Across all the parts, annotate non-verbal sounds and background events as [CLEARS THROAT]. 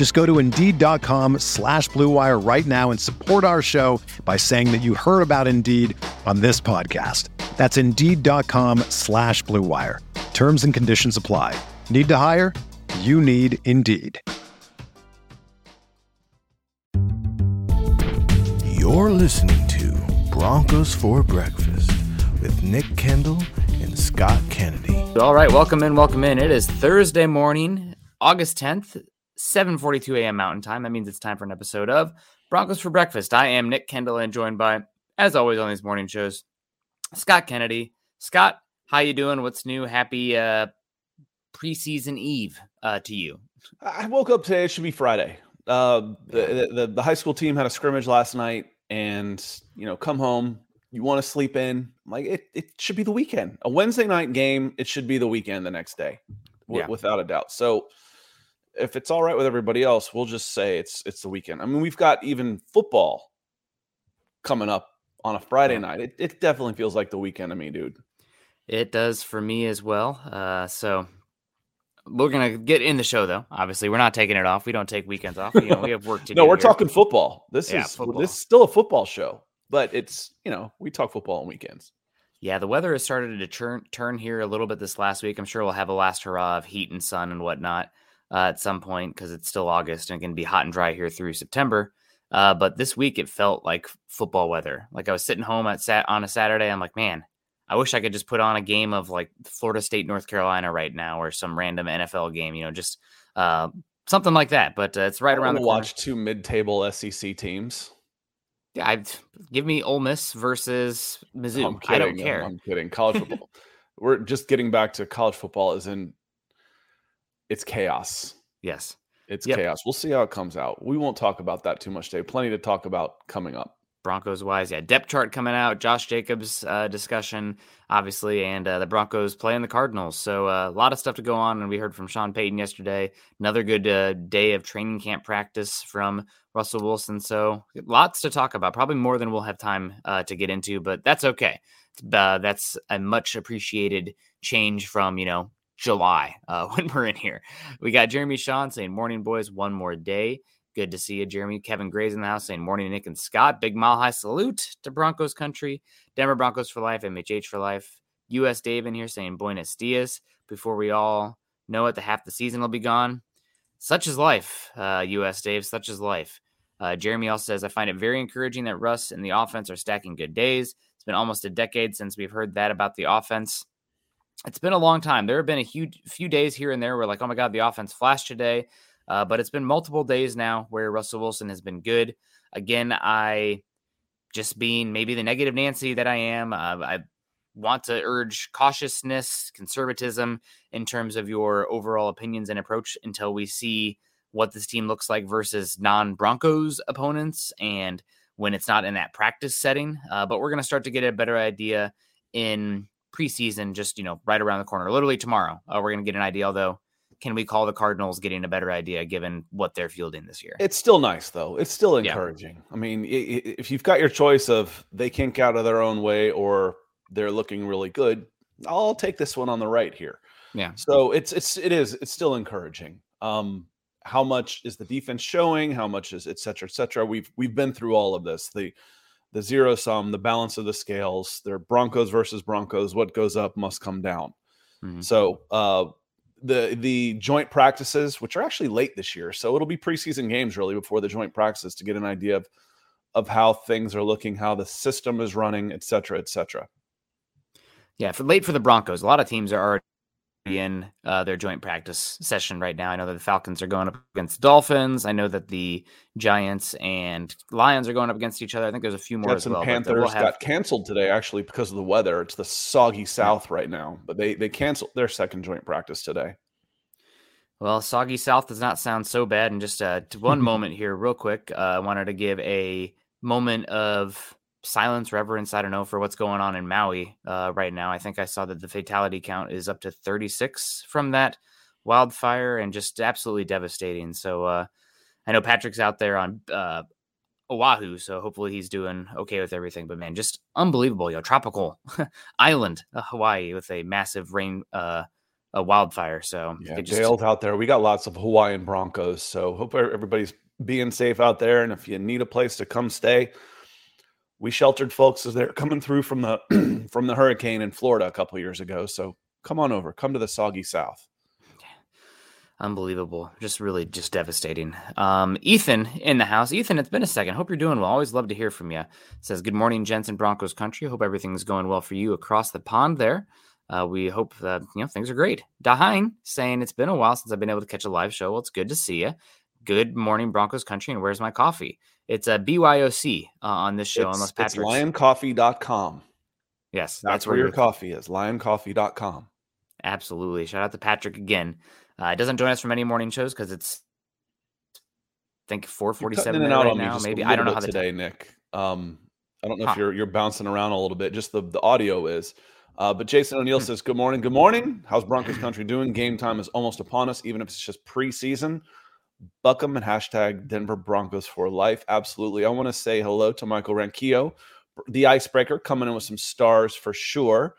Just go to Indeed.com slash BlueWire right now and support our show by saying that you heard about Indeed on this podcast. That's Indeed.com slash BlueWire. Terms and conditions apply. Need to hire? You need Indeed. You're listening to Broncos for Breakfast with Nick Kendell and Scott Kennedy. All right, welcome in, welcome in. It is Thursday morning, August 10th, 7:42 a.m. Mountain Time. That means it's time for an episode of Broncos for Breakfast. I am Nick Kendell and joined by, as always on these morning shows, Scott Kennedy. Scott, how you doing? What's new? Happy uh, preseason eve uh, to you. I woke up today. It should be Friday. Uh, the, the the high school team had a scrimmage last night, and you know, come home. You want to sleep in? Like it, it should be the weekend. A Wednesday night game. It should be the weekend the next day, w- Yeah. without a doubt. So, if it's all right with everybody else, we'll just say it's it's the weekend. I mean, we've got even football coming up on a Friday night. It, it definitely feels like the weekend to me, dude. It does for me as well. Uh, so we're gonna get in the show though. Obviously, we're not taking it off. We don't take weekends off. You know, we have work to [LAUGHS] do. No, we're here. talking football. This Yeah, is football. this is still a football show, but it's you know we talk football on weekends. Yeah, the weather has started to turn turn here a little bit this last week. I'm sure we'll have a last hurrah of heat and sun and whatnot uh, at some point because it's still August and it can be hot and dry here through September. Uh, but this week it felt like football weather. Like I was sitting home at sat on a Saturday. I'm like, man, I wish I could just put on a game of like Florida State, North Carolina right now, or some random NFL game. You know, just uh, something like that. But uh, it's right I around the watch two mid-table SEC teams. Yeah, I give me Ole Miss versus Mizzou. I'm I don't kidding, care. I'm, kidding. College [LAUGHS] football. We're just getting back to college football. Is in it's chaos. yes. It's Yep. chaos. We'll see how it comes out. We won't talk about that too much today. Plenty to talk about coming up. Broncos wise, yeah, depth chart coming out. Josh Jacobs uh, discussion, obviously, and uh, the Broncos playing the Cardinals. So uh, a lot of stuff to go on. And we heard from Sean Payton yesterday. Another good uh, day of training camp practice from Russell Wilson. So lots to talk about. Probably more than we'll have time uh, to get into, but that's okay. Uh, that's a much appreciated change from you know July uh, [LAUGHS] when we're in here. We got Jeremy Sean saying, "Morning, boys. One more day." Good to see you, Jeremy. Kevin Gray's in the house saying morning, Nick and Scott. Big mile high salute to Broncos country. Denver Broncos for life, MHH for life. US Dave in here saying Buenos Dias. Before we all know it, the half the season will be gone. Such is life, uh, US Dave. Such is life. Uh, Jeremy also says, I find it very encouraging that Russ and the offense are stacking good days. It's been almost a decade since we've heard that about the offense. It's been a long time. There have been a huge few days here and there where, like, oh my God, the offense flashed today. Uh, but it's been multiple days now where Russell Wilson has been good. Again, I just being maybe the negative Nancy that I am, uh, I want to urge cautiousness, conservatism in terms of your overall opinions and approach until we see what this team looks like versus non Broncos opponents and when it's not in that practice setting. Uh, but we're going to start to get a better idea in preseason, just, you know, right around the corner. Literally tomorrow, uh, we're going to get an idea, although can we call the Cardinals getting a better idea given what they're fielding this year? It's still nice though. It's still Yeah. encouraging. I mean, i- i- if you've got your choice of they kink out of their own way or they're looking really good, I'll take this one on the right here. Yeah. So it's it's it is it's still encouraging. Um, how much is the defense showing? How much is et cetera, et cetera? We've we've been through all of this. The the zero sum, the balance of the scales. They're Broncos versus Broncos. What goes up must come down. Mhm. So uh, the the joint practices, which are actually late this year, so it'll be preseason games really before the joint practices to get an idea of of how things are looking, how the system is running, et cetera, et cetera. Yeah, for late for the Broncos. A lot of teams are already in uh, their joint practice session right now. I know that the Falcons are going up against the Dolphins. I know that the Giants and Lions are going up against each other. I think there's a few more Jets as well. Panthers we'll have... got canceled today actually because of the weather. It's the soggy South right now, but they they canceled their second joint practice today. Well, soggy South does not sound so bad. And just uh, one [LAUGHS] moment here, real quick, uh, I wanted to give a moment of silence, reverence, I don't know, for what's going on in Maui uh, right now. I think I saw that the fatality count is up to 36 from that wildfire and just absolutely devastating. So uh, I know Patrick's out there on uh, Oahu, so hopefully he's doing okay with everything. But man, just unbelievable, you know, tropical [LAUGHS] island, uh, Hawaii, with a massive rain, uh, a wildfire. So yeah, just... Dale's out there. We got lots of Hawaiian Broncos, so hope everybody's being safe out there. And if you need a place to come stay, we sheltered folks as they're coming through from the [CLEARS THROAT] from the hurricane in Florida a couple years ago. So come on over, come to the soggy South. Unbelievable. Just really just devastating. Um, Ethan in the house. Ethan, it's been a second. Hope you're doing well. Always love to hear from you. Says, Good morning, Jensen Broncos country. Hope everything's going well for you across the pond there. Uh, we hope that you know things are great. Dahine saying it's been a while since I've been able to catch a live show. Well, it's good to see you. Good morning, Broncos country. And where's my coffee? It's a BYOC uh, on this show, it's, unless Patrick. lioncoffee.com. Yes, that's, that's where, where your coffee is. Lioncoffee.com. Absolutely. Shout out to Patrick again. Uh, it doesn't join us from any morning shows because it's, I think, four forty-seven right now. Maybe I don't know how today, Nick. Um, I don't know huh. if you're you're bouncing around a little bit. Just the the audio is. Uh, but Jason O'Neill hmm. says, "Good morning, good morning. How's Broncos country doing? Game time is almost upon us, even if it's just preseason. Buckham and hashtag Denver Broncos for life. Absolutely. I want to say hello to Michael Ranquillo, the icebreaker, coming in with some stars for sure.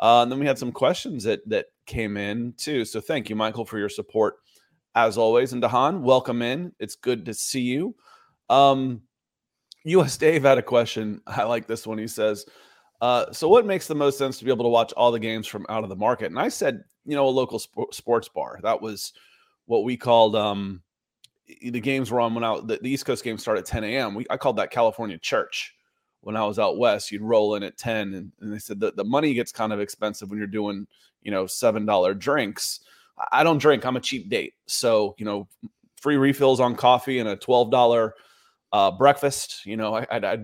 Uh, and then we had some questions that that came in too. So thank you, Michael, for your support as always. And Dahan, welcome in. It's good to see you. Um, US Dave had a question. [LAUGHS] I like this one. He says, uh, "So what makes the most sense to be able to watch all the games from out of the market?" And I said, you know, a local sp- sports bar. That was what we called um, the games were on when I the, the East Coast games start at 10 a.m. We, I called that California church when I was out west. You'd roll in at 10, and, and they said that the money gets kind of expensive when you're doing you know seven dollar drinks. I don't drink. I'm a cheap date, so you know free refills on coffee and a twelve dollar uh, breakfast. You know, I, I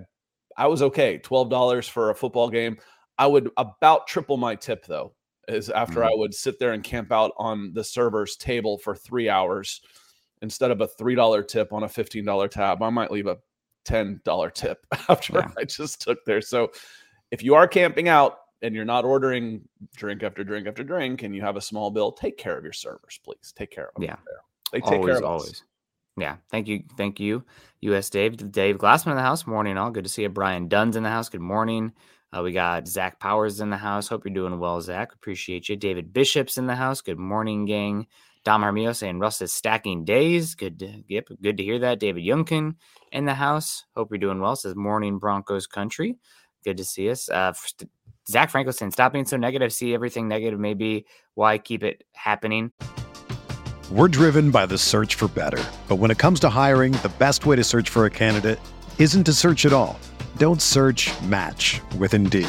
I was okay. Twelve dollars for a football game. I would about triple my tip though. Is after mm-hmm. I would sit there and camp out on the server's table for three hours instead of a $3 tip on a $15 tab, I might leave a $10 tip [LAUGHS] after yeah. I just took there. So if you are camping out and you're not ordering drink after drink after drink and you have a small bill, take care of your servers, please. Take care of them. Yeah. They take always, care of always. Us. Yeah. Thank you. Thank you, US Dave. Dave Glassman in the house. Morning, all. Good to see you. Brian Dunn's in the house. Good morning. Uh, we got Zach Powers in the house. Hope you're doing well, Zach. Appreciate you. David Bishop's in the house. Good morning, gang. Dom Armio saying Russ is stacking days. Good yep, good to hear that. David Youngkin in the house. Hope you're doing well. Says morning Broncos country. Good to see us. Uh, Zach saying stop being so negative. See everything negative. Maybe why keep it happening. We're driven by the search for better. But when it comes to hiring, the best way to search for a candidate isn't to search at all. Don't search match with Indeed.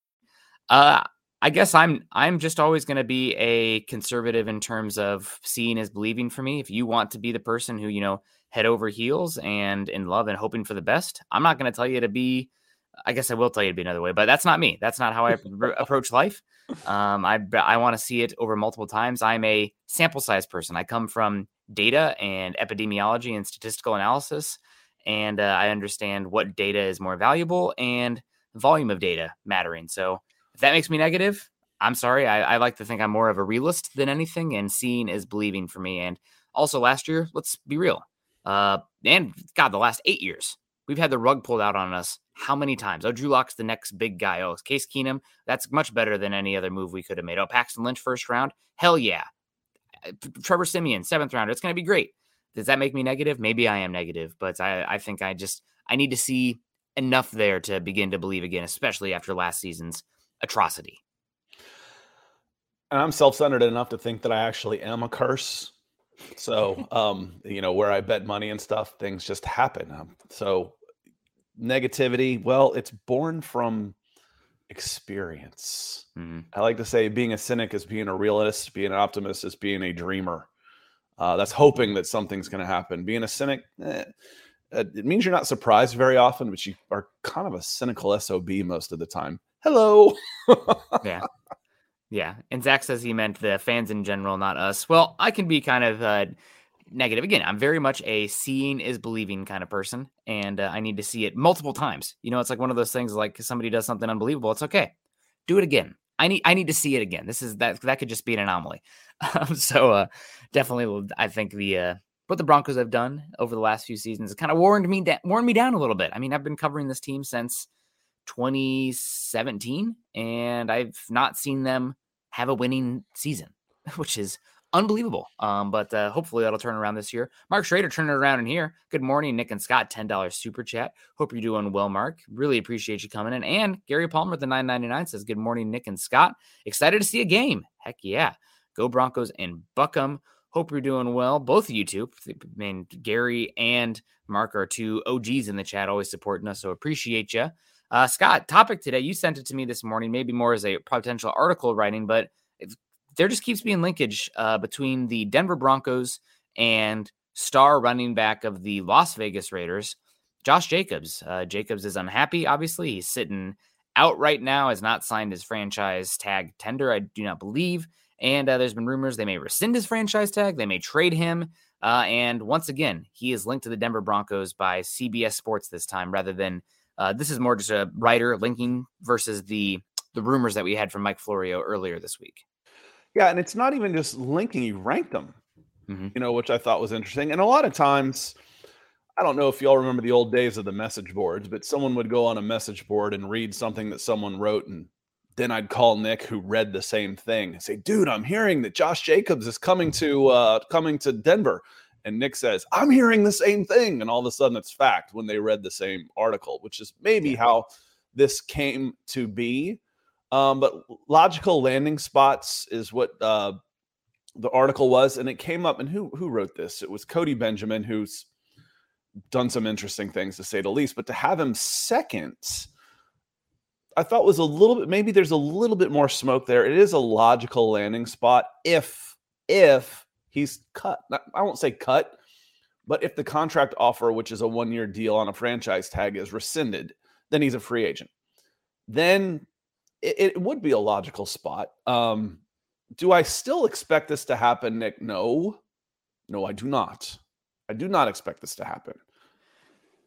Uh, I guess I'm I'm just always going to be a conservative in terms of seeing is believing for me. If you want to be the person who you know head over heels and in love and hoping for the best, I'm not going to tell you to be. I guess I will tell you to be another way, but that's not me. That's not how I [LAUGHS] approach life. Um, I I want to see it over multiple times. I'm a sample size person. I come from data and epidemiology and statistical analysis, and uh, I understand what data is more valuable and volume of data mattering. So that makes me negative, I'm sorry. I, I, like to think I'm more of a realist than anything, and seeing is believing for me. And also, last year, let's be real. Uh, and God, the last eight years, we've had the rug pulled out on us how many times? Oh, Drew Lock's the next big guy. Oh, Case Keenum, that's much better than any other move we could have made. Oh, Paxton Lynch, first round. Hell yeah. Uh, Trevor Siemian, seventh round. It's going to be great. Does that make me negative? Maybe I am negative, but I, I think I just I need to see enough there to begin to believe again, especially after last season's atrocity. And I'm self-centered enough to think that I actually am a curse. So, [LAUGHS] um, you know, where I bet money and stuff, things just happen. Um, so, negativity, well, it's born from experience. Mm-hmm. I like to say being a cynic is being a realist, being an optimist is being a dreamer. Uh, that's hoping that something's going to happen. Being a cynic, eh, it means you're not surprised very often, but you are kind of a cynical SOB most of the time hello. yeah. Yeah. And Zach says he meant the fans in general, not us. Well, I can be kind of uh, negative. Again, I'm very much a seeing is believing kind of person. And uh, I need to see it multiple times. You know, it's like one of those things like somebody does something unbelievable. It's okay. Do it again. I need I need to see it again. This is that that could just be an anomaly. [LAUGHS] Um, so uh, definitely, I think the uh, what the Broncos have done over the last few seasons kind of warned me da- warned me down a little bit. I mean, I've been covering this team since 2017, and I've not seen them have a winning season, [LAUGHS] which is unbelievable. Um, but uh, hopefully that'll turn around this year. Mark Schrader turning it around in here. Good morning, Nick and Scott. Ten dollars super chat. Hope you're doing well, Mark. Really appreciate you coming in. And Gary Palmer, the nine ninety nine says, "Good morning, Nick and Scott. Excited to see a game. Heck yeah, go Broncos and Buckham." Hope you're doing well. Both of you two, I mean, Gary and Mark are two OGs in the chat, always supporting us. So appreciate you. Uh, Scott, topic today. You sent it to me this morning, maybe more as a potential article writing, but there just keeps being linkage uh, between the Denver Broncos and star running back of the Las Vegas Raiders, Josh Jacobs. Uh, Jacobs is unhappy. Obviously, he's sitting out right now. Has not signed his franchise tag tender. I do not believe. And uh, there's been rumors they may rescind his franchise tag. They may trade him. Uh, and once again, he is linked to the Denver Broncos by CBS Sports this time, rather than uh, this is more just a writer linking versus the the rumors that we had from Mike Florio earlier this week. Yeah, and it's not even just linking; you ranked them, mm-hmm. you know, which I thought was interesting. And a lot of times, I don't know if y'all remember the old days of the message boards, but someone would go on a message board and read something that someone wrote, and then I'd call Nick, who read the same thing, and say, "Dude, I'm hearing that Josh Jacobs is coming to uh, coming to Denver." And Nick says, I'm hearing the same thing. And all of a sudden it's fact when they read the same article, which is maybe how this came to be. Um, but logical landing spots is what uh, the article was. And it came up, and who who wrote this? It was Cody Benjamin, who's done some interesting things to say the least. But to have him second, I thought was a little bit maybe there's a little bit more smoke there. It is a logical landing spot if if he's cut. I won't say cut, but if the contract offer, which is a one year deal on a franchise tag, is rescinded, then he's a free agent. Then it, it would be a logical spot. Um, do I still expect this to happen, Nick? No. No, I do not. I do not expect this to happen.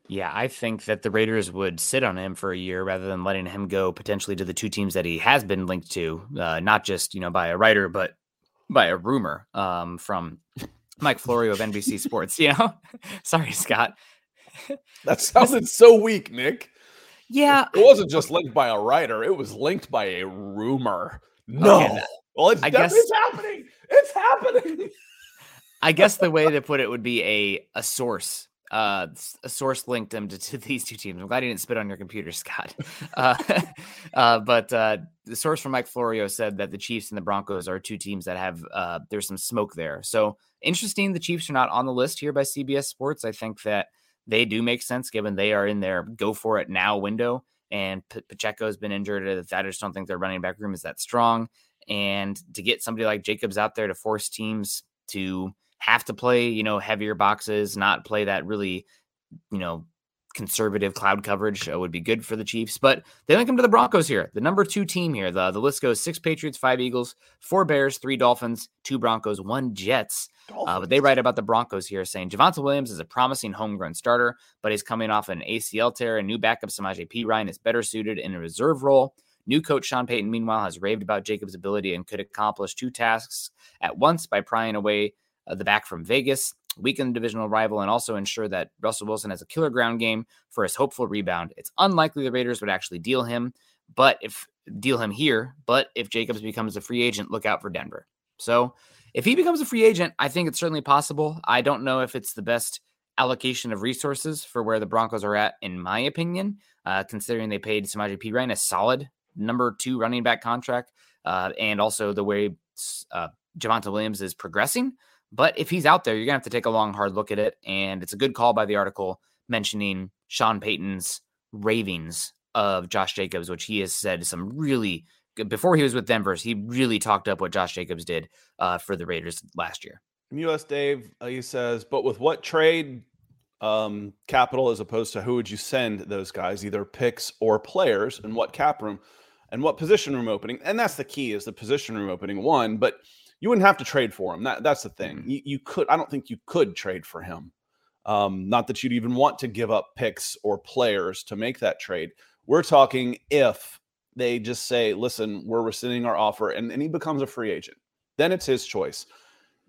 Yeah, I think that the Raiders would sit on him for a year rather than letting him go potentially to the two teams that he has been linked to, uh, not just you know by a writer, but by a rumor um, from Mike Florio of NBC Sports. You know, [LAUGHS] sorry, Scott. That [LAUGHS] sounded so weak, Nick. Yeah, it wasn't just linked by a writer; it was linked by a rumor. No, okay, well, it's, I guess, it's happening. It's happening. I guess the way to put it would be a a source. Uh, a source linked them to, to, [LAUGHS] these two teams. I'm glad you didn't spit on your computer, [LAUGHS] Scott. Uh, [LAUGHS] uh, but uh, the source from Mike Florio said that the Chiefs and the Broncos are two teams that have uh, there's some smoke there. So interesting. The Chiefs are not on the list here by CBS Sports. I think that they do make sense given they are in their go for it now window. And P- Pacheco has been injured. I just don't think their running back room is that strong. And to get somebody like Jacobs out there to force teams to have to play, you know, heavier boxes, not play that really, you know, conservative cloud coverage uh, would be good for the Chiefs. But they link them to the Broncos here, the number two team here. The, the list goes six Patriots, five Eagles, four Bears, three Dolphins, two Broncos, one Jets. Uh, but they write about the Broncos here saying Javonte Williams is a promising homegrown starter, but he's coming off an ACL tear. A new backup Samaje Perine is better suited in a reserve role. New coach Sean Payton, meanwhile, has raved about Jacobs' ability and could accomplish two tasks at once by prying away uh, the back from Vegas, weaken the divisional rival, and also ensure that Russell Wilson has a killer ground game for his hopeful rebound. It's unlikely the Raiders would actually deal him, but if deal him here, but if Jacobs becomes a free agent, look out for Denver. So if he becomes a free agent, I think it's certainly possible. I don't know if it's the best allocation of resources for where the Broncos are at, in my opinion, uh, considering they paid Samaje Perine a solid number two running back contract, uh, and also the way uh, Javonte Williams is progressing. But if he's out there, you're gonna have to take a long, hard look at it. And it's a good call by the article mentioning Sean Payton's ravings of Josh Jacobs, which he has said some really good before he was with Denver's. He really talked up what Josh Jacobs did uh, for the Raiders last year. US Dave, uh, he says, but with what trade um, capital as opposed to who would you send those guys, either picks or players, and what cap room? and what position room opening. And that's the key is the position room opening one, but you wouldn't have to trade for him. That, that's the thing. Mm-hmm. You, you could, I don't think you could trade for him. Um, not that you'd even want to give up picks or players to make that trade. We're talking if they just say, listen, we're rescinding our offer and, and he becomes a free agent. Then it's his choice.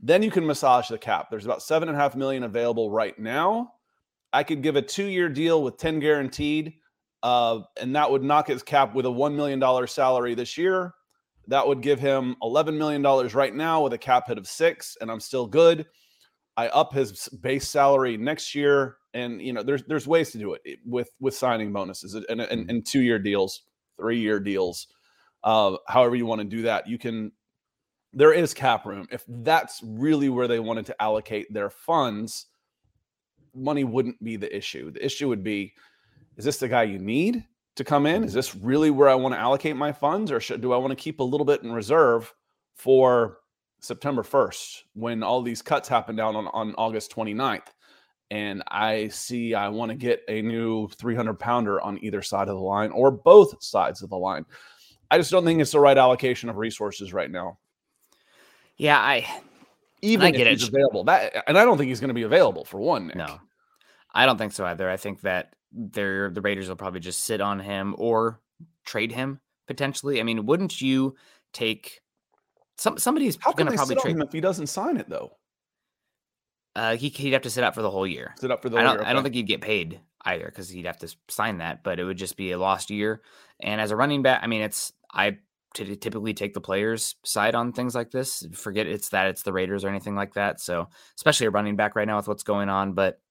Then you can massage the cap. There's about seven and a half million available right now. I could give a two year deal with 10 guaranteed uh, and that would knock his cap with a $1 million salary this year. That would give him $11 million right now with a cap hit of six, and I'm still good. I up his base salary next year, and you know there's there's ways to do it with with signing bonuses and, and, and mm-hmm. two year deals, three year deals, uh, however you want to do that. You can. There is cap room if that's really where they wanted to allocate their funds. Money wouldn't be the issue. The issue would be is this the guy you need to come in? Is this really where I want to allocate my funds, or should, do I want to keep a little bit in reserve for September 1st when all these cuts happen down on, on August 29th? And I see I want to get a new 300 pounder on either side of the line or both sides of the line. I just don't think it's the right allocation of resources right now. Yeah, I even I get if he's available. That and I don't think he's going to be available for one. Nick. No, I don't think so either. I think that they're the Raiders will probably just sit on him or trade him potentially. I mean, wouldn't you take some somebody's going to probably trade him if he doesn't sign it though? Uh, he, would have to sit out for the whole year. Sit up for the I don't, year. Okay. I don't think he'd get paid either because he'd have to sign that, but it would just be a lost year. And as a running back, I mean, it's I t- typically take the players' side on things like this. Forget it's that it's the Raiders or anything like that. So especially a running back right now with what's going on, but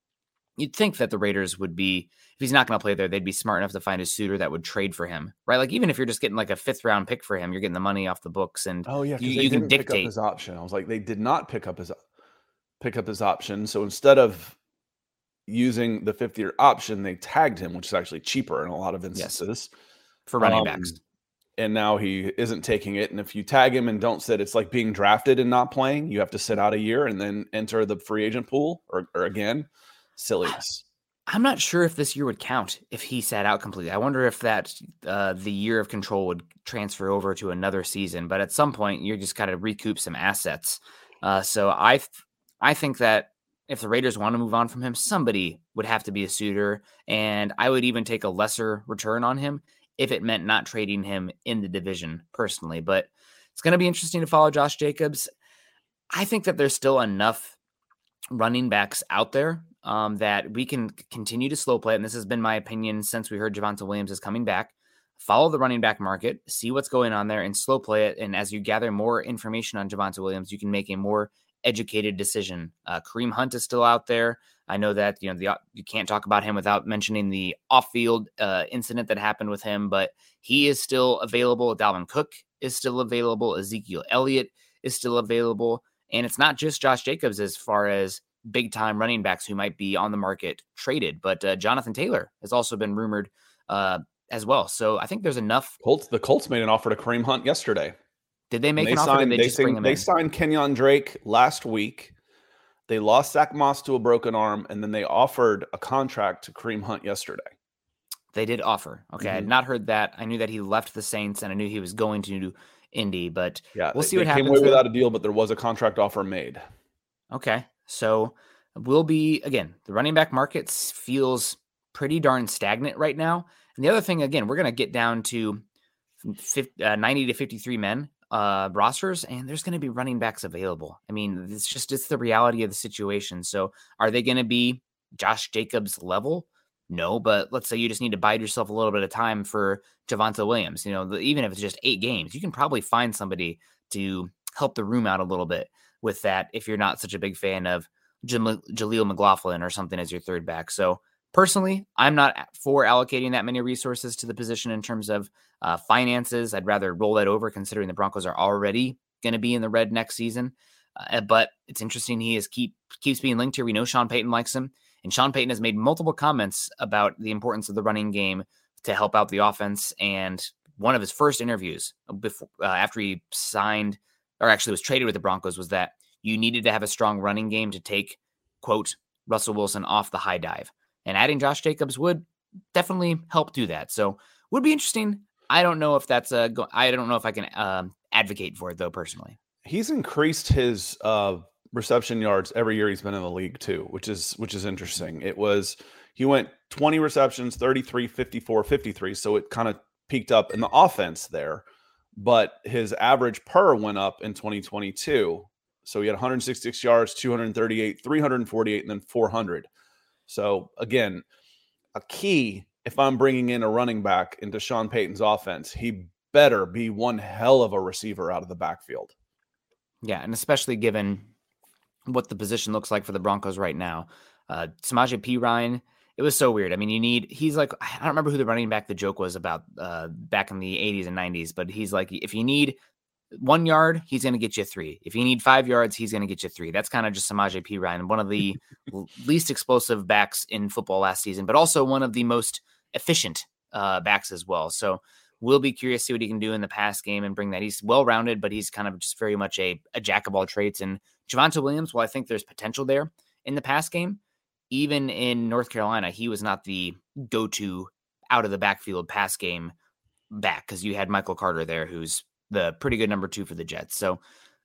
you'd think that the Raiders would be if he's not going to play there, they'd be smart enough to find a suitor that would trade for him, right? Like even if you're just getting like a fifth round pick for him, you're getting the money off the books, and oh yeah, you, you can dictate his option. I was like, they did not pick up his pick up his option, so instead of using the fifth year option, they tagged him, which is actually cheaper in a lot of instances yes. for running um, backs. And now he isn't taking it. And if you tag him and don't sit, it's like being drafted and not playing. You have to sit out a year and then enter the free agent pool or, or again silliness. I'm not sure if this year would count if he sat out completely. I wonder if that uh, the year of control would transfer over to another season. But at some point, you're just kind of recoup some assets. Uh, so I, I think that if the Raiders want to move on from him, somebody would have to be a suitor, and I would even take a lesser return on him if it meant not trading him in the division personally. But it's going to be interesting to follow Josh Jacobs. I think that there's still enough running backs out there um, that we can continue to slow play. And this has been my opinion since we heard Javonte Williams is coming back. Follow the running back market, see what's going on there, and slow play it. And as you gather more information on Javonte Williams, you can make a more educated decision. Uh, Kareem Hunt is still out there. I know that you know the you can't talk about him without mentioning the off-field uh, incident that happened with him, but he is still available. Dalvin Cook is still available. Ezekiel Elliott is still available, and it's not just Josh Jacobs as far as big time running backs who might be on the market traded, but uh, Jonathan Taylor has also been rumored uh, as well. So I think there's enough. Colts. The Colts made an offer to Kareem Hunt yesterday. Did they make they an signed, offer? they, they, just signed, bring him they signed Kenyon Drake last week. They lost Zach Moss to a broken arm, and then they offered a contract to Kareem Hunt yesterday. They did offer. Okay, I had Mhm. not heard that. I knew that he left the Saints, and I knew he was going to Indy. But Yeah, We'll they- see what happens Came away without a deal, but there was a contract offer made. okay, so we'll be again. The running back market feels pretty darn stagnant right now. And the other thing, again, we're going to get down to fif- uh, 90 to 53 men uh, rosters, and there's going to be running backs available. I mean, it's just it's the reality of the situation. So, are they going to be Josh Jacobs level? No, but let's say you just need to bide yourself a little bit of time for Javonte Williams. You know, even if it's just eight games, you can probably find somebody to help the room out a little bit with that if you're not such a big fan of Jaleel McLaughlin or something as your third back. So personally, I'm not for allocating that many resources to the position in terms of uh, finances. I'd rather roll that over considering the Broncos are already going to be in the red next season. Uh, but it's interesting he is keep keeps being linked here. We know Sean Payton likes him, and Sean Payton has made multiple comments about the importance of the running game to help out the offense. And one of his first interviews before uh, after he signed or actually was traded with the Broncos was that you needed to have a strong running game to take quote Russell Wilson off the high dive. And adding Josh Jacobs would definitely help do that. So would be interesting. I don't know if that's a. I don't know if I can um, advocate for it though personally. He's increased his uh, reception yards every year he's been in the league too, which is which is interesting. It was he went 20 receptions, 33, 54, 53, so it kind of peaked up in the offense there, but his average per went up in 2022. So he had 166 yards, 238, 348 and then 400. So again, a key if I'm bringing in a running back into Sean Payton's offense, he better be one hell of a receiver out of the backfield. Yeah, and especially given what the position looks like for the Broncos right now. Uh Samaje Perine, it was so weird. I mean, you need he's like I don't remember who the running back the joke was about uh back in the 80s and 90s, but he's like if you need one yard, he's going to get you three. If you need five yards, he's going to get you three. That's kind of just Samaje Perine, one of the [LAUGHS] least explosive backs in football last season, but also one of the most efficient uh, backs as well. So we'll be curious to see what he can do in the pass game and bring that. He's well rounded, but he's kind of just very much a, a jack of all trades. And Javonte Williams, well, I think there's potential there in the pass game. Even in North Carolina, he was not the go to out of the backfield pass game back because you had Michael Carter there, who's the pretty good number two for the Jets. So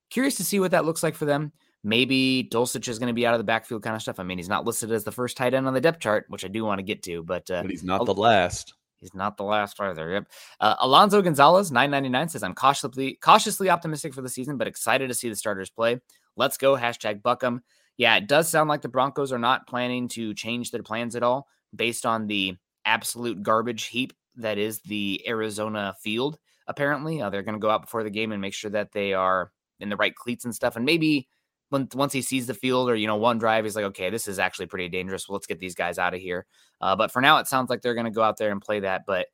curious to see what that looks like for them. Maybe Dulcich is going to be out of the backfield kind of stuff. I mean, he's not listed as the first tight end on the depth chart, which I do want to get to, but uh, But he's not the last. He's not the last either. Yep. Uh, Alonzo Gonzalez, 999 says, I'm cautiously cautiously optimistic for the season, but excited to see the starters play. Let's go. Hashtag Buckham. Yeah, it does sound like the Broncos are not planning to change their plans at all based on the absolute garbage heap that is the Arizona field. Apparently, uh, they're going to go out before the game and make sure that they are in the right cleats and stuff. And maybe when, once he sees the field or, you know, one drive, he's like, okay, this is actually pretty dangerous. Well, let's get these guys out of here. Uh, but for now, it sounds like they're going to go out there and play that. But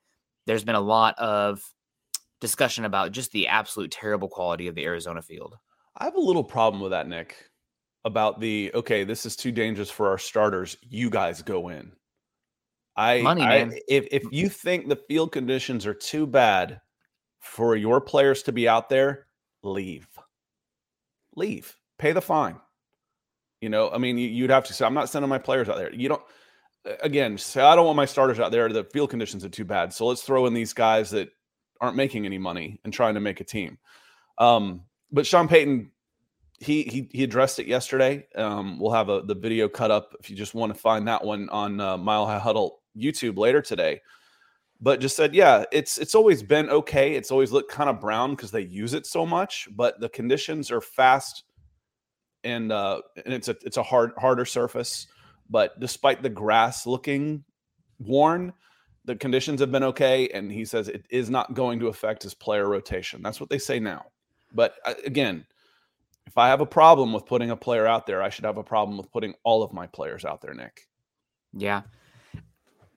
there's been a lot of discussion about just the absolute terrible quality of the Arizona field. I have a little problem with that, Nick, about the okay, this is too dangerous for our starters. You guys go in. I, Money, I- if if you think the field conditions are too bad for your players to be out there, leave. Leave. Pay the fine. You know, I mean, you- you'd have to say, I'm not sending my players out there. You don't again say I don't want my starters out there. The field conditions are too bad. So let's throw in these guys that aren't making any money and trying to make a team. Um, but Sean Payton, he he he addressed it yesterday. Um, we'll have a the video cut up if you just want to find that one on uh, Mile High Huddle YouTube later today. But just said, yeah, it's it's always been okay. It's always looked kind of brown because they use it so much, but the conditions are fast and uh, and it's a it's a hard harder surface. But despite the grass looking worn, the conditions have been okay. And he says it is not going to affect his player rotation. That's what they say now. But uh, again, if I have a problem with putting a player out there, I should have a problem with putting all of my players out there, Nick. Yeah.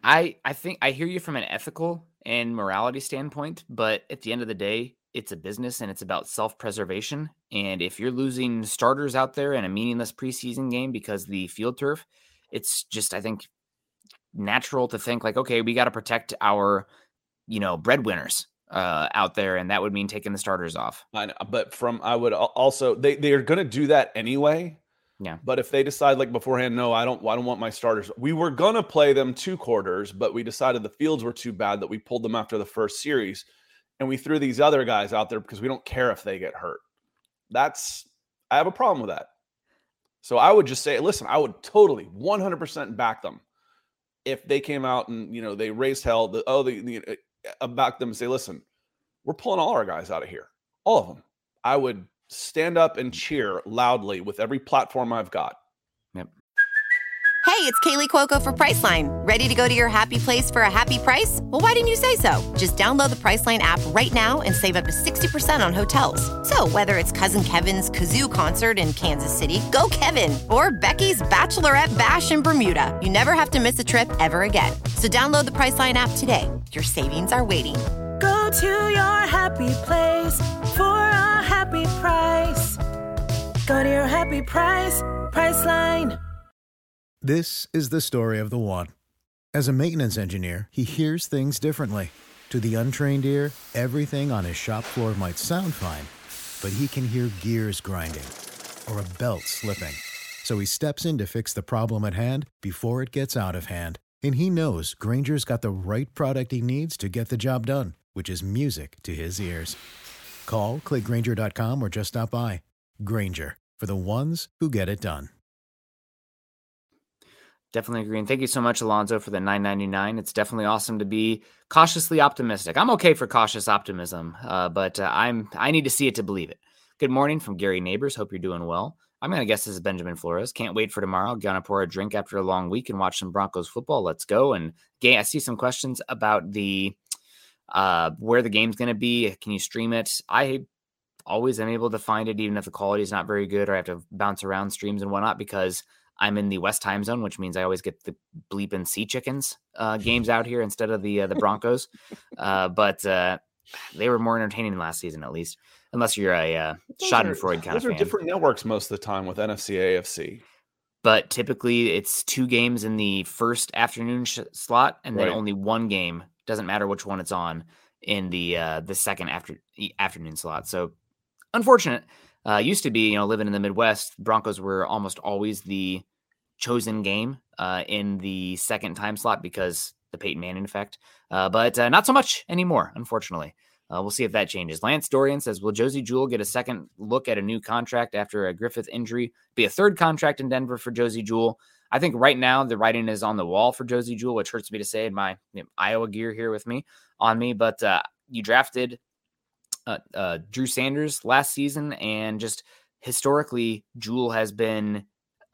I I think I hear you from an ethical and morality standpoint, but at the end of the day, it's a business and it's about self-preservation. And if you're losing starters out there in a meaningless preseason game because the field turf, it's just I think natural to think like, okay, we got to protect our, you know, breadwinners uh, out there, and that would mean taking the starters off. I know, but from I would also they they are going to do that anyway. Yeah. But if they decide like beforehand, no, I don't I don't want my starters. We were going to play them two quarters, but we decided the fields were too bad that we pulled them after the first series and we threw these other guys out there because we don't care if they get hurt. That's I have a problem with that. So I would just say, listen, I would totally 100% back them if they came out and you know they raised hell. The oh the, the back them and say, listen, we're pulling all our guys out of here, all of them. I would stand up and mm. cheer loudly with every platform I've got. Yep. Hey, it's Kaley Cuoco for Priceline. Ready to go to your happy place for a happy price? Well, why didn't you say so? Just download the Priceline app right now and save up to 60% on hotels. So, whether it's Cousin Kevin's Kazoo concert in Kansas City, go Kevin, or Becky's Bachelorette Bash in Bermuda, you never have to miss a trip ever again. So, download the Priceline app today. Your savings are waiting Go to your happy place for a happy price. Go to your happy price, Priceline. This is the story of the one. As a maintenance engineer, he hears things differently. To the untrained ear, everything on his shop floor might sound fine, but he can hear gears grinding or a belt slipping. So he steps in to fix the problem at hand before it gets out of hand. And he knows Grainger's got the right product he needs to get the job done, which is music to his ears. Call, clickgrainger.com, or just stop by. Grainger, for the ones who get it done. Definitely agree. And thank you so much, Alonzo, for the 999. It's definitely awesome to be cautiously optimistic. I'm okay for cautious optimism, uh, but uh, I'm I need to see it to believe it. Good morning from Gary Neighbors. Hope you're doing well. I'm going to guess this is Benjamin Flores. Can't wait for tomorrow. Gonna pour a drink after a long week and watch some Broncos football. Let's go. And I see some questions about the uh, where the game's going to be. Can you stream it? I always am able to find it, even if the quality is not very good or I have to bounce around streams and whatnot because I'm in the West time zone, which means I always get the bleeping sea chickens uh, games out here instead of the uh, the Broncos. uh, but uh, they were more entertaining last season, at least, unless you're a uh, Schadenfreude kind those of are different networks most of the time with NFC, AFC. But typically, it's two games in the first afternoon sh- slot, and then Right. only one game. Doesn't matter which one it's on in the uh, the second after afternoon slot. So unfortunate. Uh, used to be, you know, living in the Midwest, Broncos were almost always the chosen game uh, in the second time slot because the Peyton Manning effect. Uh, but uh, not so much anymore, unfortunately. Uh, we'll see if that changes. Lance Dorian says, "Will Josey Jewell get a second look at a new contract after a Griffith injury? Be a third contract in Denver for Josey Jewell." I think right now the writing is on the wall for Josey Jewell, which hurts me to say in my you know, Iowa gear here with me on me. But uh, you drafted uh, uh, Drew Sanders last season, and just historically, Jewell has been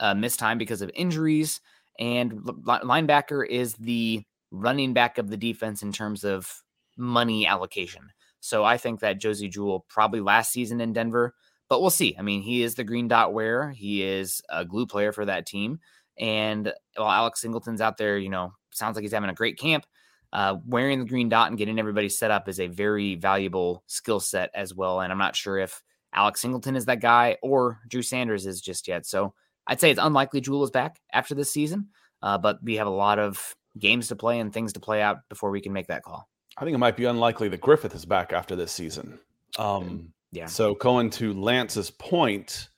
uh, missed time because of injuries. And li- linebacker is the running back of the defense in terms of money allocation. So I think that Josey Jewell probably last season in Denver, but we'll see. I mean, he is the green dot wearer. He is a glue player for that team. And while Alex Singleton's out there, you know, sounds like he's having a great camp. Uh, wearing the green dot and getting everybody set up is a very valuable skill set as well. And I'm not sure if Alex Singleton is that guy or Drew Sanders is just yet. So I'd say it's unlikely Jewell is back after this season, uh, but we have a lot of games to play and things to play out before we can make that call. I think it might be unlikely that Griffith is back after this season. Um, Yeah. So going to Lance's point,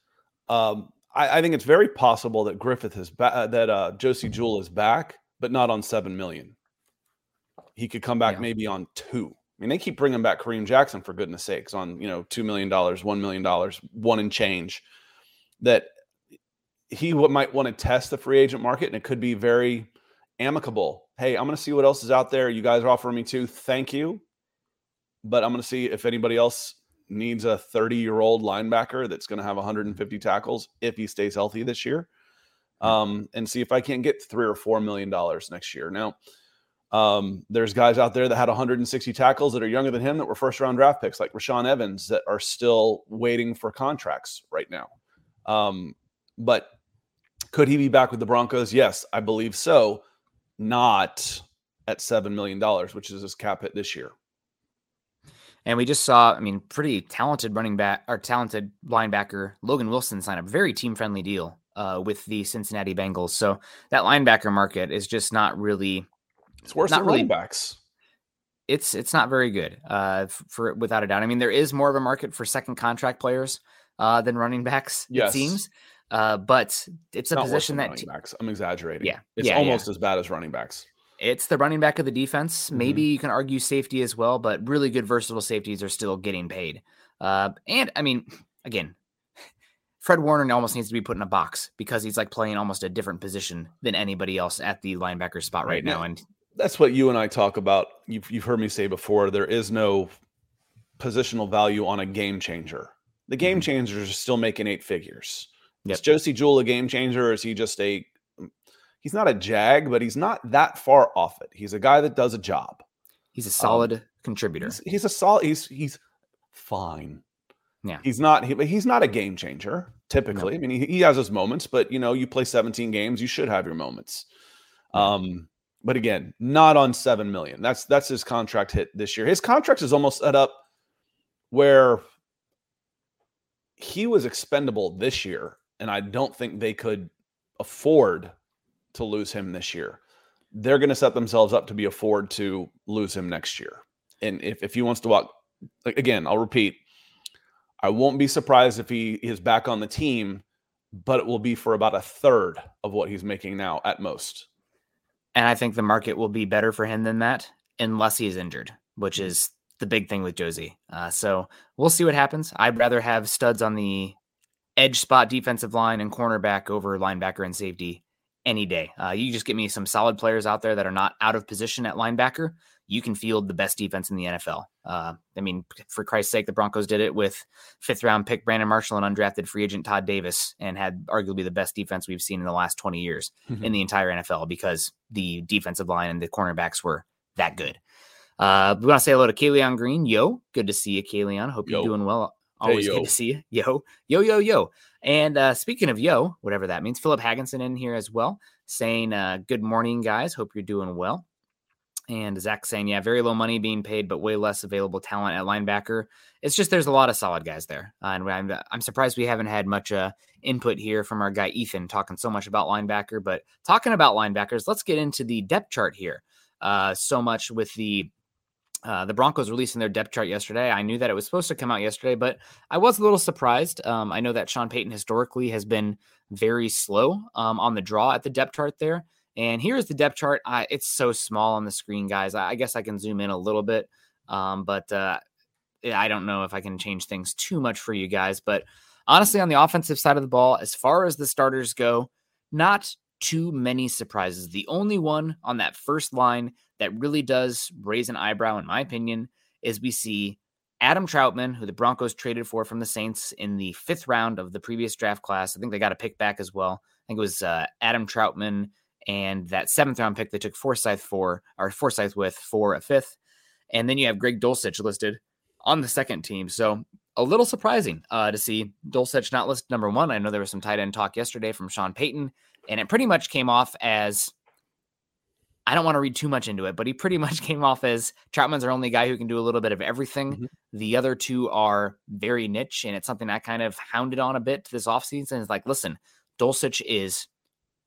um, I, I think it's very possible that Griffith is back, uh, that uh, Josey Jewell is back, but not on seven million. He could come back Yeah. maybe on two. I mean, they keep bringing back Kareem Jackson for goodness sakes on you know two million dollars, one million dollars, one and change. That he might want to test the free agent market, and it could be very amicable. Hey, I'm going to see what else is out there. You guys are offering me too. Thank you, but I'm going to see if anybody else needs a 30 year old linebacker that's going to have 150 tackles if he stays healthy this year. um, and see if I can't get three or four million dollars next year. Now, um, there's guys out there that had 160 tackles that are younger than him that were first round draft picks, like Rashaan Evans, that are still waiting for contracts right now. Um, but could he be back with the Broncos? Yes, I believe so. Not at $7 million, which is his cap hit this year. And we just saw, I mean, pretty talented running back or talented linebacker Logan Wilson sign a very team friendly deal uh, with the Cincinnati Bengals. So that linebacker market is just not really it's worse not than really- running backs. it's it's not very good uh for without a doubt. I mean, there is more of a market for second contract players uh than running backs, Yes. it seems. Uh, but it's a Not position that. I'm exaggerating. Yeah. it's Yeah, yeah. almost as bad as running backs. it's the running back of the defense. Mm-hmm. Maybe you can argue safety as well, but really good versatile safeties are still getting paid. Uh, and I mean, again, [LAUGHS] Fred Warner almost needs to be put in a box because he's like playing almost a different position than anybody else at the linebacker spot right, Right. now. And That's what you and I talk about. You've you've heard me say before. There is no positional value on a game changer. The game Mhm. changers are still making eight figures. Yep. Is Josey Jewell a game changer, or is he just a? He's not a jag, but he's not that far off it. He's a guy that does a job. he's a solid contributor. He's, he's a solid. He's he's fine. Yeah. He's not. He, but he's not a game changer. Typically, I mean, he, he has his moments, but you know, you play 17 games, you should have your moments. Um, but again, not on seven million. That's that's his contract hit this year. His contract is almost set up where he was expendable this year, and I don't think they could afford to lose him this year. They're going to set themselves up to be afford to lose him next year. And if, if he wants to walk, like, again, I'll repeat, I won't be surprised if he is back on the team, but it will be for about a third of what he's making now at most. And I think the market will be better for him than that unless he's injured, which Mm-hmm. is the big thing with Josey. Uh, so we'll see what happens. I'd rather have studs on the edge spot, defensive line, and cornerback over linebacker and safety any day. Uh, you just get me some solid players out there that are not out of position at linebacker. You can field the best defense in the NFL. Uh, I mean, for Christ's sake, the Broncos did it with fifth round pick Brandon Marshall and undrafted free agent Todd Davis and had arguably the best defense we've seen in the last 20 years in the entire NFL because the defensive line and the cornerbacks were that good. Uh, we want to say hello to Kayleon Green. Yo, good to see you, Kayleon. Hope Yo. you're doing well. Hey, Always yo. good to see you. Yo, yo, yo, yo. And uh, speaking of yo, whatever that means, Philip Hagginson in here as well, saying uh, good morning, guys. Hope you're doing well. And Zach saying, yeah, very low money being paid, but way less available talent at linebacker. It's just there's a lot of solid guys there, uh, and I'm I'm surprised we haven't had much uh, input here from our guy Ethan talking so much about linebacker. But talking about linebackers, let's get into the depth chart here. Uh, so much with the uh, the Broncos releasing their depth chart yesterday. I knew that it was supposed to come out yesterday, but I was a little surprised. Um, I know that Sean Payton historically has been very slow um, on the draw at the depth chart there. And here's the depth chart. I, it's so small on the screen, guys. I, I guess I can zoom in a little bit, um, but uh, I don't know if I can change things too much for you guys. But honestly, on the offensive side of the ball, as far as the starters go, not too many surprises. The only one on that first line that really does raise an eyebrow, in my opinion, is we see Adam Trautman, who the Broncos traded for from the Saints in the fifth round of the previous draft class. I think they got a pick back as well. I think it was uh, Adam Trautman and that seventh round pick they took Forsyth for, or Forsyth with for a fifth. And then you have Greg Dulcich listed on the second team. So a little surprising uh, to see Dulcich not listed number one. I know there was some tight end talk yesterday from Sean Payton, and it pretty much came off as I don't want to read too much into it, but he pretty [LAUGHS] much came off as Trautman's our only guy who can do a little bit of everything. Mhm. The other two are very niche, and it's something I kind of hounded on a bit this offseason. It's like, listen, Dulcich is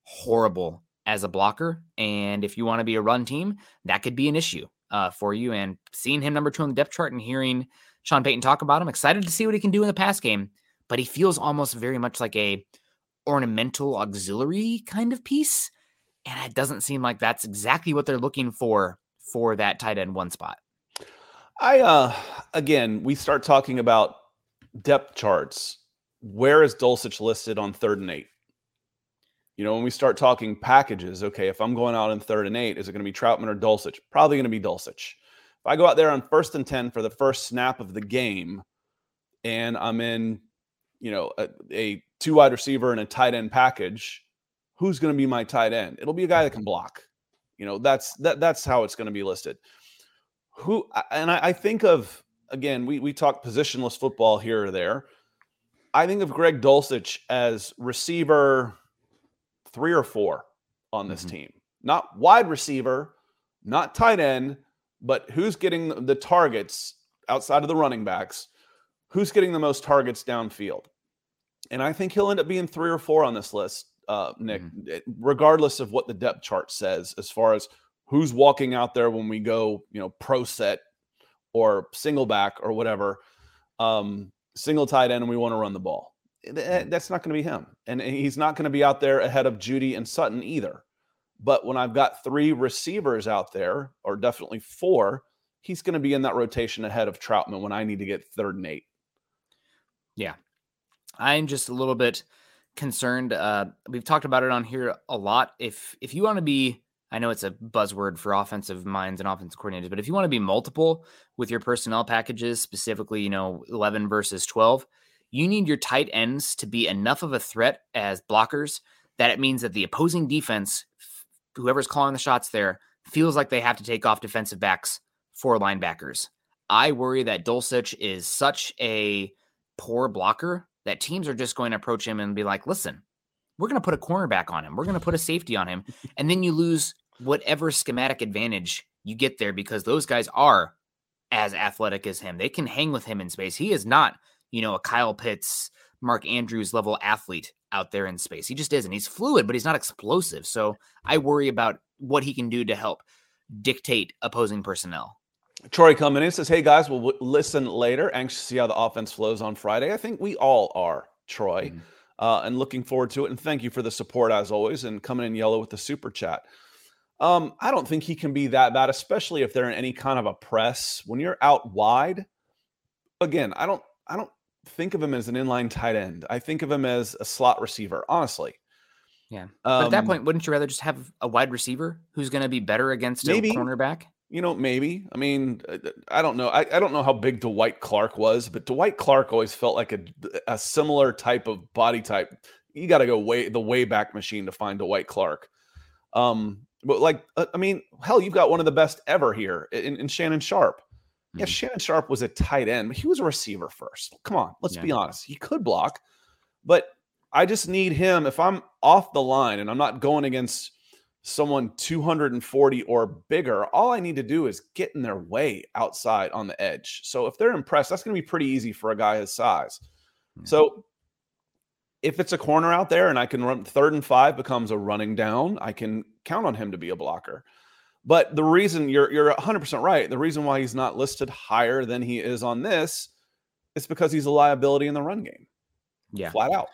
horrible as a blocker, and if you want to be a run team, that could be an issue uh, for you. And seeing him number two on the depth chart and hearing Sean Payton talk about him, excited to see what he can do in the pass game. But he feels almost very much like a ornamental auxiliary kind of piece. And it doesn't seem like that's exactly what they're looking for for that tight end one spot. I uh again, we start talking about depth charts. Where is Dulcich listed on third and eight? You know, when we start talking packages, okay, if I'm going out in third and eight, is it going to be Trautman or Dulcich? Probably going to be Dulcich. If I go out there on first and 10 for the first snap of the game and I'm in, you know, a, a two wide receiver and a tight end package, who's going to be my tight end? It'll be a guy that can block. You know, that's that that's how it's going to be listed. Who and I, I think of again, we we talk positionless football here or there. I think of Greg Dulcich as receiver three or four on this mm-hmm. team. Not wide receiver, not tight end, but who's getting the targets outside of the running backs? Who's getting the most targets downfield? And I think he'll end up being three or four on this list, uh, Nick, mm-hmm. regardless of what the depth chart says, as far as who's walking out there when we go, you know, pro set or single back or whatever, um, single tight end, and we want to run the ball. Mm-hmm. That's not going to be him. And he's not going to be out there ahead of Jeudy and Sutton either. But when I've got three receivers out there, or definitely four, he's going to be in that rotation ahead of Trautman when I need to get third and eight. Yeah. I'm just a little bit concerned. Uh, we've talked about it on here a lot. If if you want to be, I know it's a buzzword for offensive minds and offensive coordinators, but if you want to be multiple with your personnel packages, specifically, you know, 11 versus 12, you need your tight ends to be enough of a threat as blockers that it means that the opposing defense, whoever's calling the shots there, feels like they have to take off defensive backs for linebackers. I worry that Dulcich is such a poor blocker that teams are just going to approach him and be like, listen, we're going to put a cornerback on him. We're going to put a safety on him. [LAUGHS] And then you lose whatever schematic advantage you get there because those guys are as athletic as him. They can hang with him in space. He is not, you know, a Kyle Pitts, Mark Andrews level athlete out there in space. He just isn't. He's fluid, but he's not explosive. So I worry about what he can do to help dictate opposing personnel. Troy coming in says, Hey guys, we'll w- listen later. Anxious to see how the offense flows on Friday. I think we all are, Troy, mm-hmm. uh, and looking forward to it. And thank you for the support as always and coming in yellow with the super chat. Um, I don't think he can be that bad, especially if they're in any kind of a press. When you're out wide, again, I don't I don't think of him as an inline tight end. I think of him as a slot receiver, honestly. Yeah. But at that um point, wouldn't you rather just have a wide receiver who's going to be better against maybe, a cornerback? You know, maybe. I mean, uh, I don't know. I, I don't know how big Dwight Clark was, but Dwight Clark always felt like a, a similar type of body type. You got to go way the way back machine to find Dwight Clark. Um, but like, uh, I mean, hell, you've got one of the best ever here in, in Shannon. Mm-hmm. Yeah, Shannon Sharpe was a tight end, but he was a receiver first. Come on, let's yeah. be honest. He could block, but I just need him. If I'm off the line and I'm not going against someone 240 or bigger, all I need to do is get in their way outside on the edge. So if they're impressed, that's going to be pretty easy for a guy his size. Mm-hmm. So if it's a corner out there and I can run third and five becomes a running down, I can count on him to be a blocker. But the reason you're you're 100% right, the reason why he's not listed higher than he is on this is because he's a liability in the run game. Yeah. Flat out.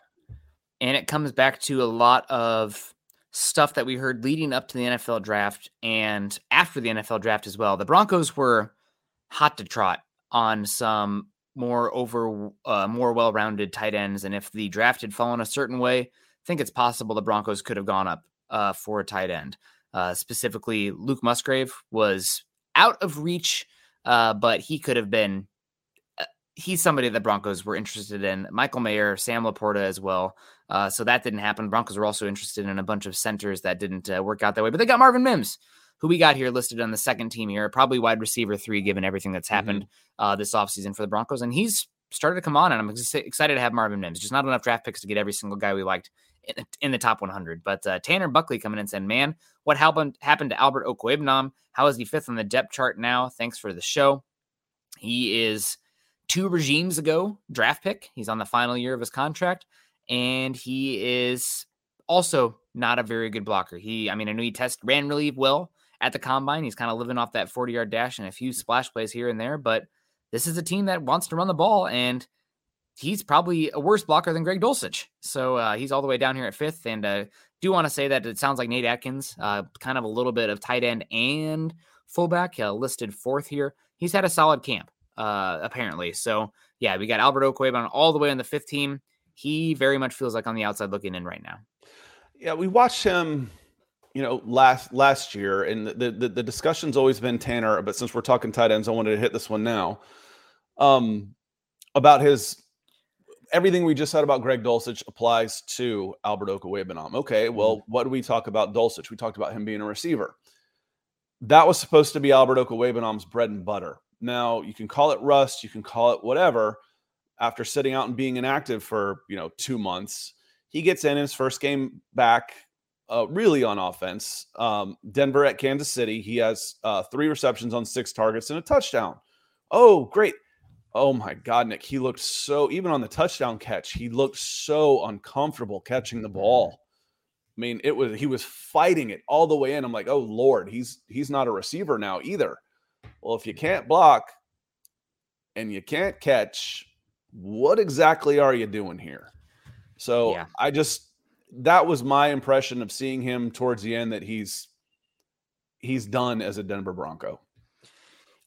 And it comes back to a lot of stuff that we heard leading up to the NFL draft and after the NFL draft as well. The Broncos were hot to trot on some more over, uh, more well rounded tight ends. And if the draft had fallen a certain way, I think it's possible the Broncos could have gone up uh, for a tight end. Uh, specifically, Luke Musgrave was out of reach, uh, but he could have been. He's somebody that Broncos were interested in. Michael Mayer, Sam LaPorta as well. Uh, so that didn't happen. Broncos were also interested in a bunch of centers that didn't uh, work out that way, but they got Marvin Mims, who we got here listed on the second team here, probably wide receiver three, given everything that's happened mm-hmm. uh, this offseason for the Broncos. And he's started to come on, and I'm ex- excited to have Marvin Mims. Just not enough draft picks to get every single guy we liked in, in the top 100. But uh, Tanner Buckley coming in and saying, man, what happened, happened to Albert Okwuegbunam? How is he fifth on the depth chart now? Thanks for the show. He is two regimes ago draft pick. He's on the final year of his contract and he is also not a very good blocker. He, I mean, I know he test ran really well at the combine. He's kind of living off that 40 yard dash and a few splash plays here and there, but this is a team that wants to run the ball and he's probably a worse blocker than Greg Dulcich. So uh, he's all the way down here at fifth. And uh, do want to say that it sounds like Nate Adkins, uh, kind of a little bit of tight end and fullback, uh, listed fourth here. He's had a solid camp, uh, apparently. So yeah, we got Albert Okwuegbunam all the way on the fifth team he very much feels like on the outside looking in right now. Yeah, we watched him, you know, last last year, and the the, the discussion's always been Tanner. But since we're talking tight ends, I wanted to hit this one now. Um, about his everything we just said about Greg Dulcich applies to Albert Okwuegbunam. Okay, well, mm-hmm. what do we talk about Dulcich? We talked about him being a receiver. That was supposed to be Albert Okwuegbunam's bread and butter. Now you can call it rust, you can call it whatever. After sitting out and being inactive for you know two months, he gets in his first game back, uh, really on offense. Um, Denver at Kansas City, he has uh, three receptions on six targets and a touchdown. Oh, great! Oh my God, Nick, he looked so even on the touchdown catch, he looked so uncomfortable catching the ball. I mean, it was he was fighting it all the way in. I'm like, oh Lord, he's he's not a receiver now either. Well, if you can't block and you can't catch, what exactly are you doing here? So yeah. I just that was my impression of seeing him towards the end that he's he's done as a Denver Bronco.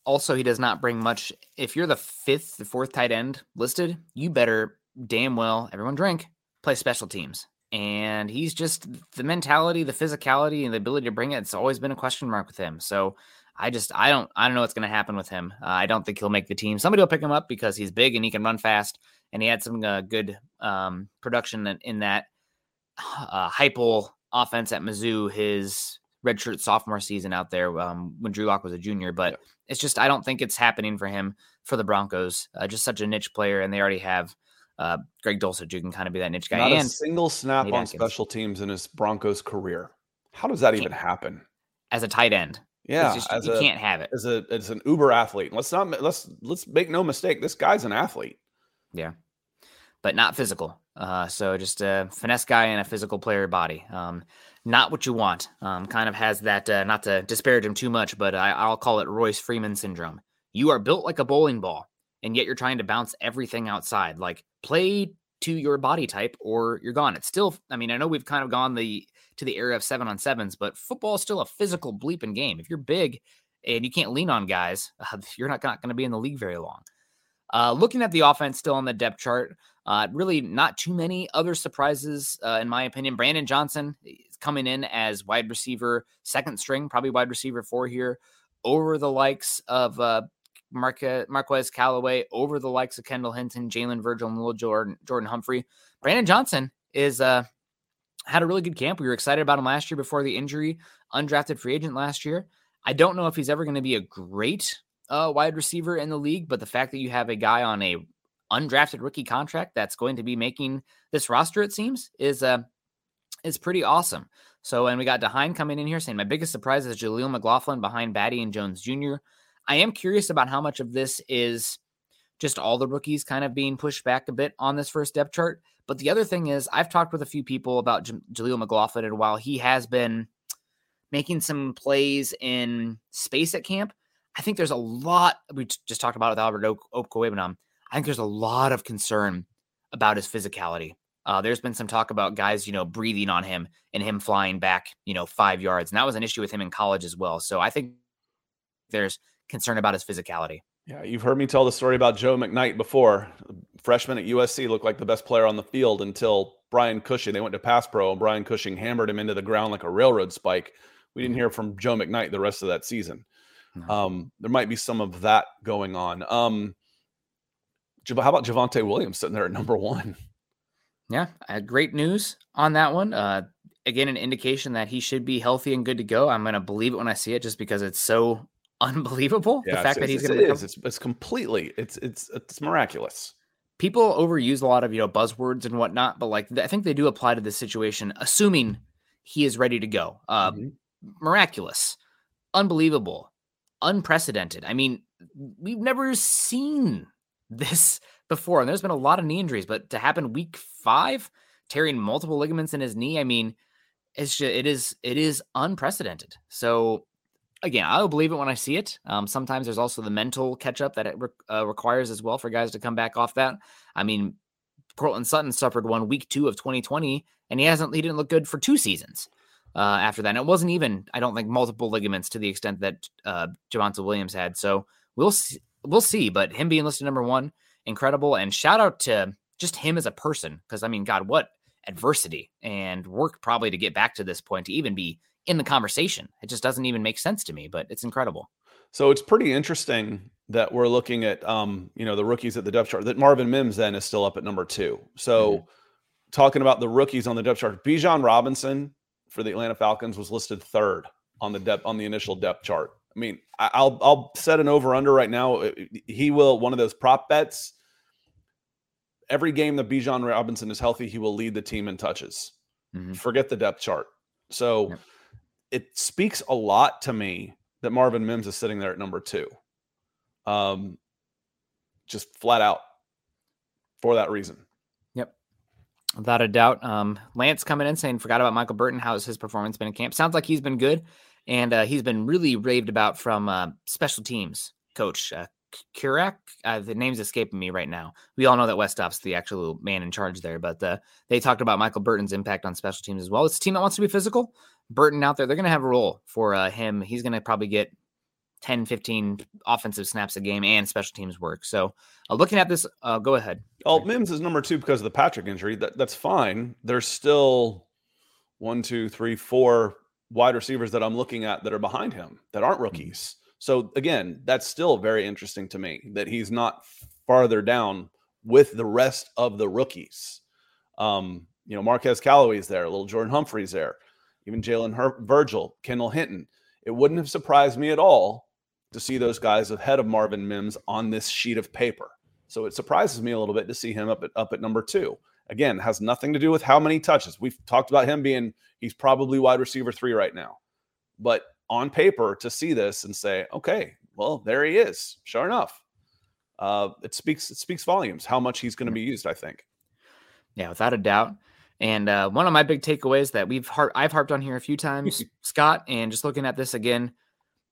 Also, he does not bring much. If you're the fifth, the fourth tight end listed, you better damn well everyone drink play special teams. And he's just the mentality, the physicality, and the ability to bring it. It's always been a question mark with him. So I just I don't I don't know what's going to happen with him. Uh, I don't think he'll make the team. Somebody will pick him up because he's big and he can run fast, and he had some uh, good um, production in, in that [SIGHS] uh, Heupel offense at Mizzou. His redshirt sophomore season out there um, when Drew Lock was a junior, but yeah. it's just I don't think it's happening for him for the Broncos. Uh, just such a niche player, and they already have uh, Greg Dulcich, who can kind of be that niche guy. Not and a single snap on special teams in his Broncos career. How does that even happen? As a tight end, yeah, just, you a, can't have it as a as an uber athlete. Let's not let's let's make no mistake. This guy's an athlete. Yeah, but not physical. Uh, so just a finesse guy and a physical player body. Um, not what you want. Um, kind of has that. Uh, not to disparage him too much, but I, I'll call it Royce Freeman syndrome. You are built like a bowling ball, and yet you're trying to bounce everything outside. Like play to your body type or you're gone. It's still, I mean, I know we've kind of gone the to the era of seven on sevens, but football is still a physical bleeping game. If you're big and you can't lean on guys, [LAUGHS] uh, you're not, not going to be in the league very long. Uh, looking at the offense still on the depth chart, uh, really not too many other surprises, uh, in my opinion. Brandon Johnson is coming in as wide receiver, second string, probably wide receiver four here, over the likes of uh, Marque- Marquez Callaway over the likes of Kendall Hinton, Jalen Virgil, and Little Jordan, Jordan Humphrey. Brandon Johnson is uh had a really good camp. We were excited about him last year before the injury, undrafted free agent last year. I don't know if he's ever going to be a great uh, wide receiver in the league, but the fact that you have a guy on a undrafted rookie contract that's going to be making this roster, it seems, is uh is pretty awesome. So, and we got Dehine coming in here saying my biggest surprise is Jaleel McLaughlin behind Badie and Jones Jr. I am curious about how much of this is just all the rookies kind of being pushed back a bit on this first depth chart. But the other thing is, I've talked with a few people about J- Jaleel McLaughlin, and while he has been making some plays in space at camp, I think there's a lot we just talked about with Albert Okwuegbunam. I think there's a lot of concern about his physicality. Uh, there's been some talk about guys, you know, breathing on him and him flying back, you know, five yards, and that was an issue with him in college as well. So I think there's concern about his physicality. Yeah, you've heard me tell the story about Joe McKnight before. Freshman at USC looked like the best player on the field until Brian Cushing. They went to pass pro, and Brian Cushing hammered him into the ground like a railroad spike. We didn't hear from Joe McKnight the rest of that season. Um, there might be some of that going on. Um, how about Javonte Williams sitting there at number one? Yeah, great news on that one. Uh, again, an indication that he should be healthy and good to go. I'm going to believe it when I see it, just because it's so unbelievable. Yeah, the fact that he's going to it's, it's completely it's it's it's miraculous. People overuse a lot of you know buzzwords and whatnot, but like I think they do apply to this situation, assuming he is ready to go. Uh, mm-hmm. Miraculous, unbelievable, unprecedented. I mean, we've never seen this before, and there's been a lot of knee injuries, but to happen week five, tearing multiple ligaments in his knee. I mean, it's just, it is it is unprecedented. So again, I'll believe it when I see it. Um, sometimes there's also the mental catch up that it re- uh, requires as well for guys to come back off that. I mean, Courtland Sutton suffered one week two of 2020, and he hasn't. He didn't look good for two seasons uh, after that. And it wasn't even, I don't think, multiple ligaments to the extent that uh, Javonte Williams had. So we'll see, we'll see. But him being listed number one, incredible. And shout out to just him as a person, because I mean, God, what adversity and work probably to get back to this point to even be in the conversation. It just doesn't even make sense to me, but it's incredible. So it's pretty interesting that we're looking at, um, you know, the rookies at the depth chart, that Marvin Mims then is still up at number two. So, mm-hmm. talking about the rookies on the depth chart, Bijan Robinson for the Atlanta Falcons was listed third on the depth on the initial depth chart. I mean, I'll I'll set an over under right now. He will one of those prop bets. Every game that Bijan Robinson is healthy, he will lead the team in touches. Mm-hmm. Forget the depth chart. So yep. It speaks a lot to me that Marvin Mims is sitting there at number two. Um, just flat out for that reason. Yep. Without a doubt. Um, Lance coming in saying, forgot about Michael Burton. How's his performance been in camp? Sounds like he's been good. And uh, he's been really raved about from uh, special teams coach uh. Uh, the name's escaping me right now. We all know that Westhoff's the actual man in charge there, but uh, they talked about Michael Burton's impact on special teams as well. It's a team that wants to be physical. Burton out there, they're going to have a role for uh, him. He's going to probably get 10, 15 offensive snaps a game and special teams work. So uh, looking at this, uh, go ahead. Oh, Mims is number two because of the Patrick injury. That, that's fine. There's still one, two, three, four wide receivers that I'm looking at that are behind him that aren't mm-hmm. rookies. So again, that's still very interesting to me that he's not farther down with the rest of the rookies. Um, you know, Marquez Callaway's there, little Jordan Humphrey's there, even Jalen Her- Virgil, Kendall Hinton. It wouldn't have surprised me at all to see those guys ahead of Marvin Mims on this sheet of paper. So it surprises me a little bit to see him up at up at number two. Again, has nothing to do with how many touches. We've talked about him being he's probably wide receiver three right now. But on paper, to see this and say, okay, well, there he is. Sure enough. Uh, it speaks it speaks volumes how much he's going to be used, I think. Yeah, without a doubt. And uh, one of my big takeaways that we've har- I've harped on here a few times, [LAUGHS] Scott, and just looking at this again,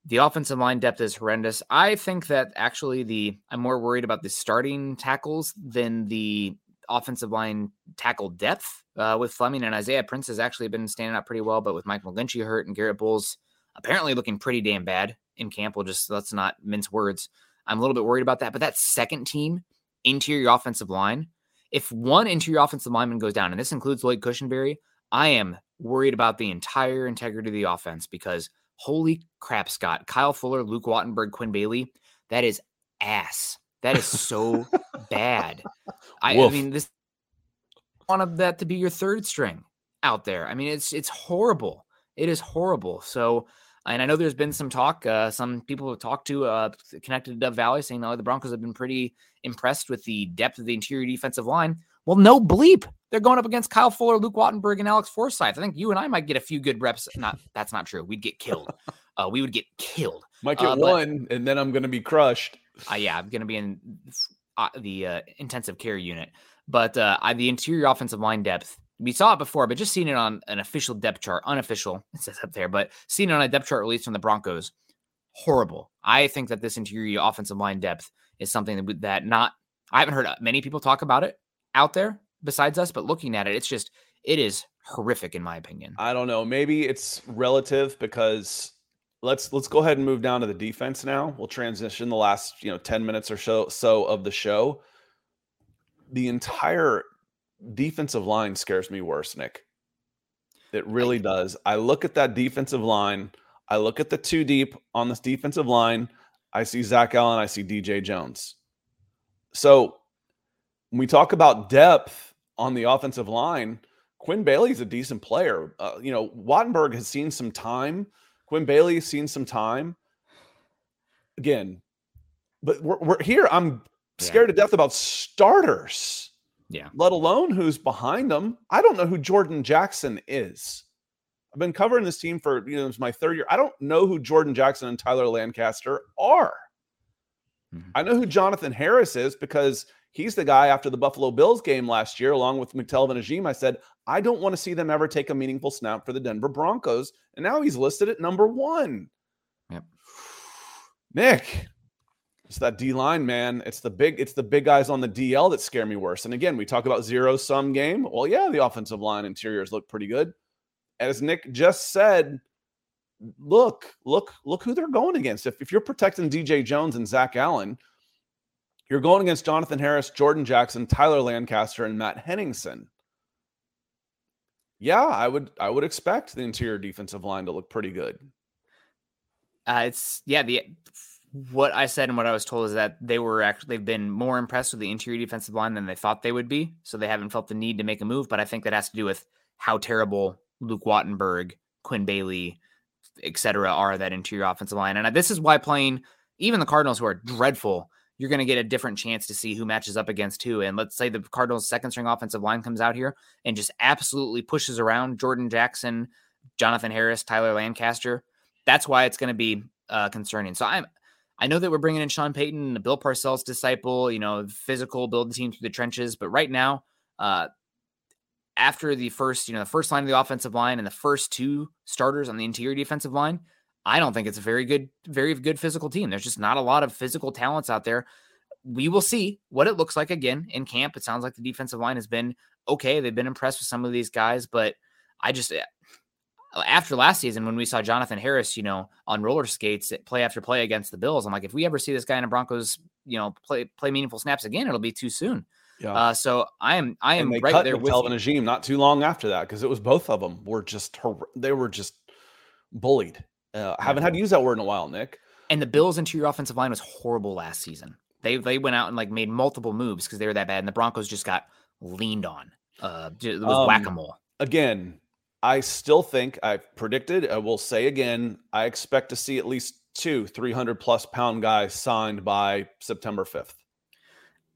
the offensive line depth is horrendous. I think that actually the I'm more worried about the starting tackles than the offensive line tackle depth. Uh, with Fleming and Isaiah Prince has actually been standing out pretty well, but with Mike McGlinchey hurt and Garrett Bolles apparently looking pretty damn bad in camp, we'll just let's not mince words. I'm a little bit worried about that. But that second team interior offensive line, if one interior offensive lineman goes down, and this includes Lloyd Cushenberry, I am worried about the entire integrity of the offense because holy crap, Scott, Kyle Fuller, Luke Wattenberg, Quinn Bailey, that is ass. That is so [LAUGHS] bad. I, I, mean, this want that to be your third string out there. I mean, it's it's horrible. It is horrible. So, and I know there's been some talk. Uh, some people have talked to uh, connected to Dove Valley saying that the Broncos have been pretty impressed with the depth of the interior defensive line. Well, no bleep. They're going up against Kyle Fuller, Luke Wattenberg, and Alex Forsyth. I think you and I might get a few good reps. Not [LAUGHS] that's not true. We'd get killed. Uh, we would get killed. Might get uh, one, but, and then I'm going to be crushed. Uh, yeah, I'm going to be in uh, the uh, intensive care unit. But uh, I, the interior offensive line depth, we saw it before, but just seeing it on an official depth chart, unofficial, [LAUGHS] it says up there, but seeing it on a depth chart released from the Broncos, horrible. I think that this interior offensive line depth is something that, that not, I haven't heard uh, many people talk about it out there besides us, but looking at it, it's just it is horrific in my opinion. I don't know. Maybe it's relative because let's let's go ahead and move down to the defense now. We'll transition the last, you know, 10 minutes or so so of the show. The entire defensive line scares me worse, Nick. It really does. I look at that defensive line. I look at the two deep on this defensive line. I see Zach Allen. I see DJ Jones. So when we talk about depth on the offensive line, Quinn Bailey's a decent player. Uh, you know, Wattenberg has seen some time. Quinn Bailey has seen some time. Again, but we're, we're here. I'm scared yeah. to death about starters. Yeah. Let alone who's behind them. I don't know who Jordan Jackson is. I've been covering this team for, you know, it's my third year. I don't know who Jordan Jackson and Tyler Lancaster are. Mm-hmm. I know who Jonathan Harris is because He's the guy after the Buffalo Bills game last year, along with McTelvin Agim. I said, I don't want to see them ever take a meaningful snap for the Denver Broncos. And now he's listed at number one. Yep. [SIGHS] Nick, it's that D line, man. It's the big, it's the big guys on the DL that scare me worse. And again, we talk about zero sum game. Well, yeah, the offensive line interiors look pretty good. As Nick just said, look, look, look who they're going against. If, if you're protecting DJ Jones and Zach Allen, you're going against Jonathan Harris, Jordan Jackson, Tyler Lancaster, and Matt Henningsen. Yeah, I would I would expect the interior defensive line to look pretty good. Uh, it's yeah the what I said and what I was told is that they were actually they've been more impressed with the interior defensive line than they thought they would be. So they haven't felt the need to make a move. But I think that has to do with how terrible Luke Wattenberg, Quinn Bailey, etc. are that interior offensive line. And this is why playing even the Cardinals, who are dreadful, you're going to get a different chance to see who matches up against who. And let's say the Cardinals' second string offensive line comes out here and just absolutely pushes around Jordan Jackson, Jonathan Harris, Tyler Lancaster. That's why it's going to be uh, concerning. So I'm I know that we're bringing in Sean Payton, the Bill Parcells disciple, you know, physical, build the team through the trenches. But right now, uh, after the first, you know, the first line of the offensive line and the first two starters on the interior defensive line, I don't think it's a very good, very good physical team. There's just not a lot of physical talents out there. We will see what it looks like again in camp. It sounds like the defensive line has been okay. They've been impressed with some of these guys, but I just eh, after last season when we saw Jonathan Harris, you know, on roller skates play after play against the Bills, I'm like, if we ever see this guy in a Broncos, you know, play play meaningful snaps again, it'll be too soon. Yeah. Uh, so I am I am right there with Kelvin Agim not too long after that because it was both of them were just they were just bullied. Uh, I haven't had to use that word in a while, Nick. And the Bills' interior offensive line was horrible last season. They they went out and like made multiple moves because they were that bad, and the Broncos just got leaned on. Uh, it was um, whack a mole. Again, I still think I've predicted, I will say again, I expect to see at least two 300 plus pound guys signed by September 5th.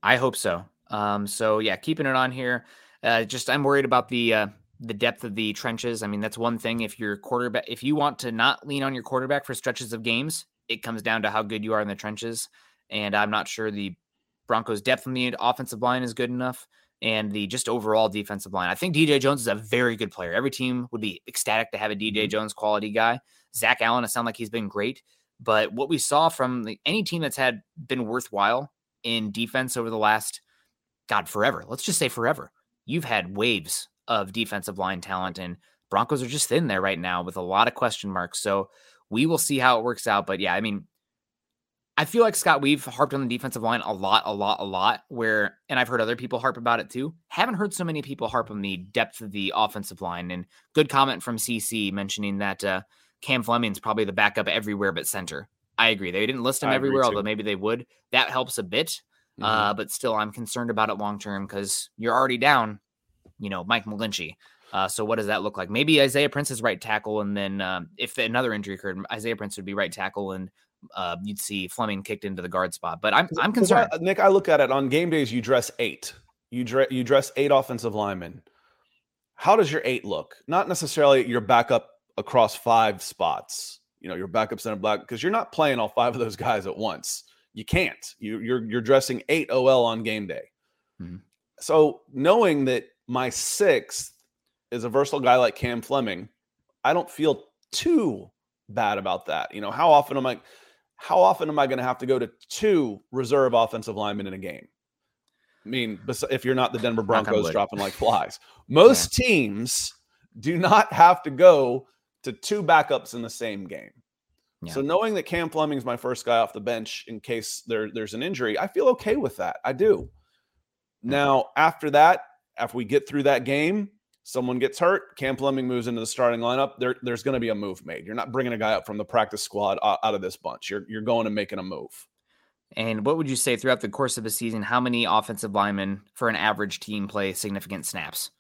I hope so. Um, so yeah, keeping it on here. Uh, just I'm worried about the uh, the depth of the trenches. I mean, that's one thing. If your quarterback, if you want to not lean on your quarterback for stretches of games, it comes down to how good you are in the trenches. And I'm not sure the Broncos' depth in the offensive line is good enough and the just overall defensive line. I think DJ Jones is a very good player. Every team would be ecstatic to have a DJ mm-hmm. Jones quality guy. Zach Allen, it sounds like he's been great. But what we saw from the, any team that's had been worthwhile in defense over the last, God, forever, let's just say forever, you've had waves of defensive line talent, and Broncos are just thin there right now with a lot of question marks. So we will see how it works out. But yeah, I mean, I feel like Scott, we've harped on the defensive line a lot, a lot, a lot. Where, and I've heard other people harp about it too. Haven't heard so many people harp on the depth of the offensive line. And good comment from CC mentioning that uh, Cam Fleming's probably the backup everywhere but center. I agree. They didn't list him I everywhere, although maybe they would. That helps a bit. Mm-hmm. Uh, but still, I'm concerned about it long term because you're already down, you know, Mike McGlinchey. Uh, so what does that look like? Maybe Isaiah Prince is right tackle, and then um, if another injury occurred, Isaiah Prince would be right tackle, and uh, you'd see Fleming kicked into the guard spot. But I'm I'm concerned. I, Nick, I look at it on game days. You dress eight. You dress you dress eight offensive linemen. How does your eight look? Not necessarily your backup across five spots. You know, your backup center black because you're not playing all five of those guys at once. You can't. You, you're you're dressing eight OL on game day. Mm-hmm. So knowing that my sixth is a versatile guy like Cam Fleming, I don't feel too bad about that. You know, how often am I? how often am I going to have to go to two reserve offensive linemen in a game? I mean, if you're not the Denver Broncos dropping like [LAUGHS] flies, most yeah. teams do not have to go to two backups in the same game. Yeah. So knowing that Cam Fleming is my first guy off the bench in case there, there's an injury, I feel okay with that. I do. Mm-hmm. Now, after that, after we get through that game, someone gets hurt, Cam Fleming moves into the starting lineup, there, there's going to be a move made. You're not bringing a guy up from the practice squad out of this bunch. You're, you're going and making a move. And what would you say throughout the course of a season? How many offensive linemen for an average team play significant snaps?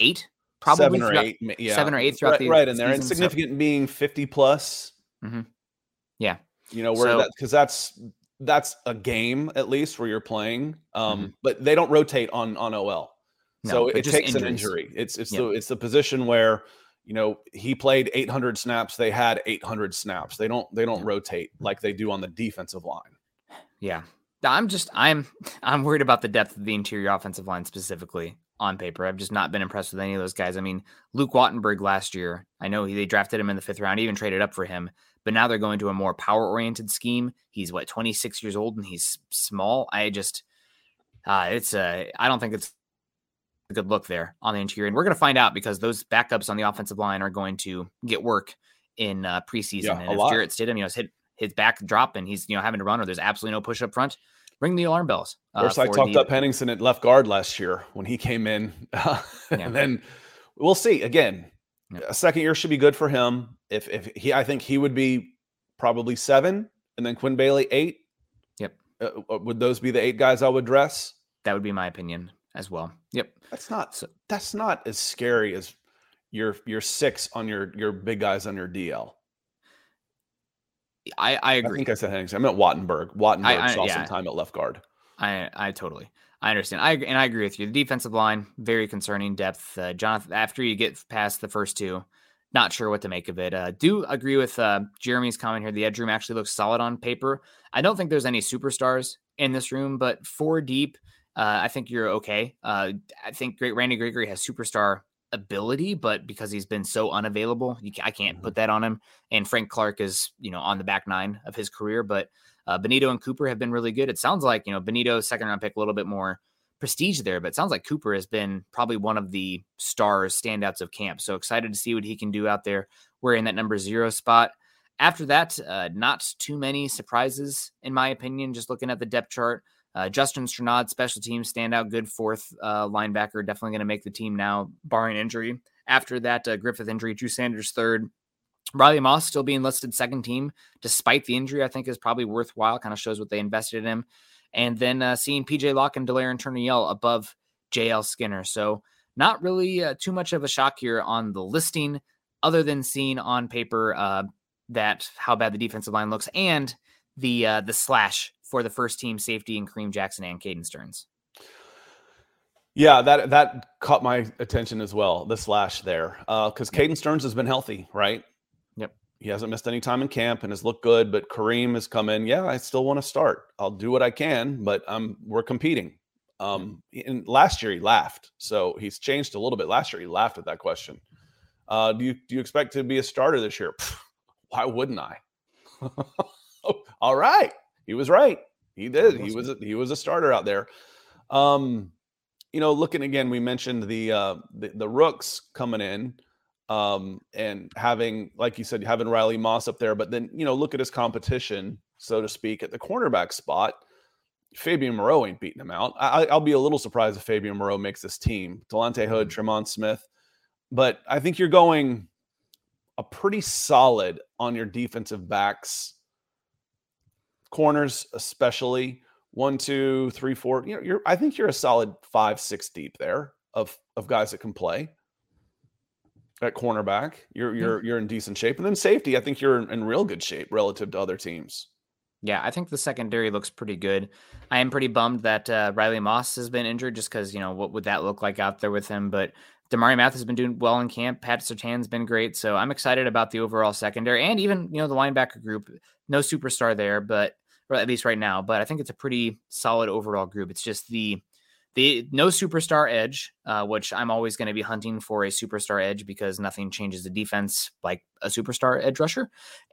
Eight, probably seven or eight. Yeah, seven or eight throughout right, the right in there. And significant so. being fifty plus. Mm-hmm. Yeah, you know where so, that because that's that's a game at least where you're playing. Um, mm-hmm. but they don't rotate on on OL. No, so it takes injuries. an injury. It's it's the it's the position where you know he played 800 snaps. They had 800 snaps. They don't they don't rotate like they do on the defensive line. Yeah, I'm just I'm [LAUGHS] I'm worried about the depth of the interior offensive line specifically on paper. I've just not been impressed with any of those guys. I mean, Luke Wattenberg last year, I know he, they drafted him in the fifth round, even traded up for him, but now they're going to a more power oriented scheme. He's what 26 years old and he's small. I just, uh, it's a I don't think it's a good look there on the interior. And we're going to find out because those backups on the offensive line are going to get work in uh, preseason. Yeah, and if lot. Jarrett Stidham, you know, hit his back drop and he's you know having to run or there's absolutely no push up front, ring the alarm bells. Uh, First, I talked the, up Henningsen at left guard last year when he came in, [LAUGHS] and yeah. then we'll see again. A second year should be good for him. If if he, I think he would be probably seven and then Quinn Bailey eight. Yep. Uh, uh, would those be the eight guys I would dress? That would be my opinion as well. Yep. That's not so, that's not as scary as your your six on your your big guys on your DL. I, I agree. I think I said Henningsen. I meant Wattenberg. Wattenberg I, I, saw yeah. some time at left guard. I I totally I understand. I and I agree with you. The defensive line very concerning depth. Uh, Jonathan, after you get past the first two, not sure what to make of it. Uh, do agree with uh, Jeremy's comment here. The edge room actually looks solid on paper. I don't think there's any superstars in this room, but four deep, uh, I think you're okay. Uh, I think great Randy Gregory has superstar ability, but because he's been so unavailable, you, I can't mm-hmm. put that on him. And Frank Clark is, you know, on the back nine of his career, but uh, Bonitto and Cooper have been really good. It sounds like, you know, Bonitto, second round pick, a little bit more prestige there, but sounds like Cooper has been probably one of the stars, standouts of camp. So excited to see what he can do out there wearing that number zero spot. After that, uh, not too many surprises, in my opinion, just looking at the depth chart. Uh, Justin Strnad, special team standout, good fourth uh, linebacker, definitely going to make the team now, barring injury. After that, uh, Griffith injury, Drew Sanders third. Riley Moss still being listed second team despite the injury, I think is probably worthwhile. Kind of shows what they invested in him. And then uh, seeing PJ Locke and Delarrin Turner-Yell above JL Skinner. So not really uh, too much of a shock here on the listing, other than seeing on paper uh, that how bad the defensive line looks and the uh, the slash for the first team safety in Kareem Jackson and Caden Sterns. Yeah, that that caught my attention as well. The slash there, because uh, Caden Sterns has been healthy, right? He hasn't missed any time in camp and has looked good. But Kareem has come in. Yeah, I still want to start. I'll do what I can, but um, we're competing. Um, and last year he laughed, so he's changed a little bit. Last year he laughed at that question. Uh, do you do you expect to be a starter this year? Why wouldn't I? [LAUGHS] All right, he was right. He did. He was a, he was a starter out there. Um, you know, looking again, we mentioned the uh, the, the rooks coming in um, and having, like you said, having Riley Moss up there. But then, you know, look at his competition, so to speak, at the cornerback spot. Fabian Moreau ain't beating him out. I, will be a little surprised if Fabian Moreau makes this team. Delonte Hood, mm-hmm. Smith. But I think you're going a pretty solid on your defensive backs corners especially one, two, three, four. You know, you're I think you're a solid five, six deep there of of guys that can play at cornerback. You're you're you're in decent shape, and then safety. I think you're in, in real good shape relative to other teams. Yeah, I think the secondary looks pretty good. I am pretty bummed that uh, Riley Moss has been injured, just because you know what would that look like out there with him. But Damari Math has been doing well in camp. Pat Surtain's been great, so I'm excited about the overall secondary and even you know the linebacker group. No superstar there, but or at least right now. But I think it's a pretty solid overall group. It's just the the no superstar edge, uh, which I'm always going to be hunting for a superstar edge because nothing changes the defense like a superstar edge rusher,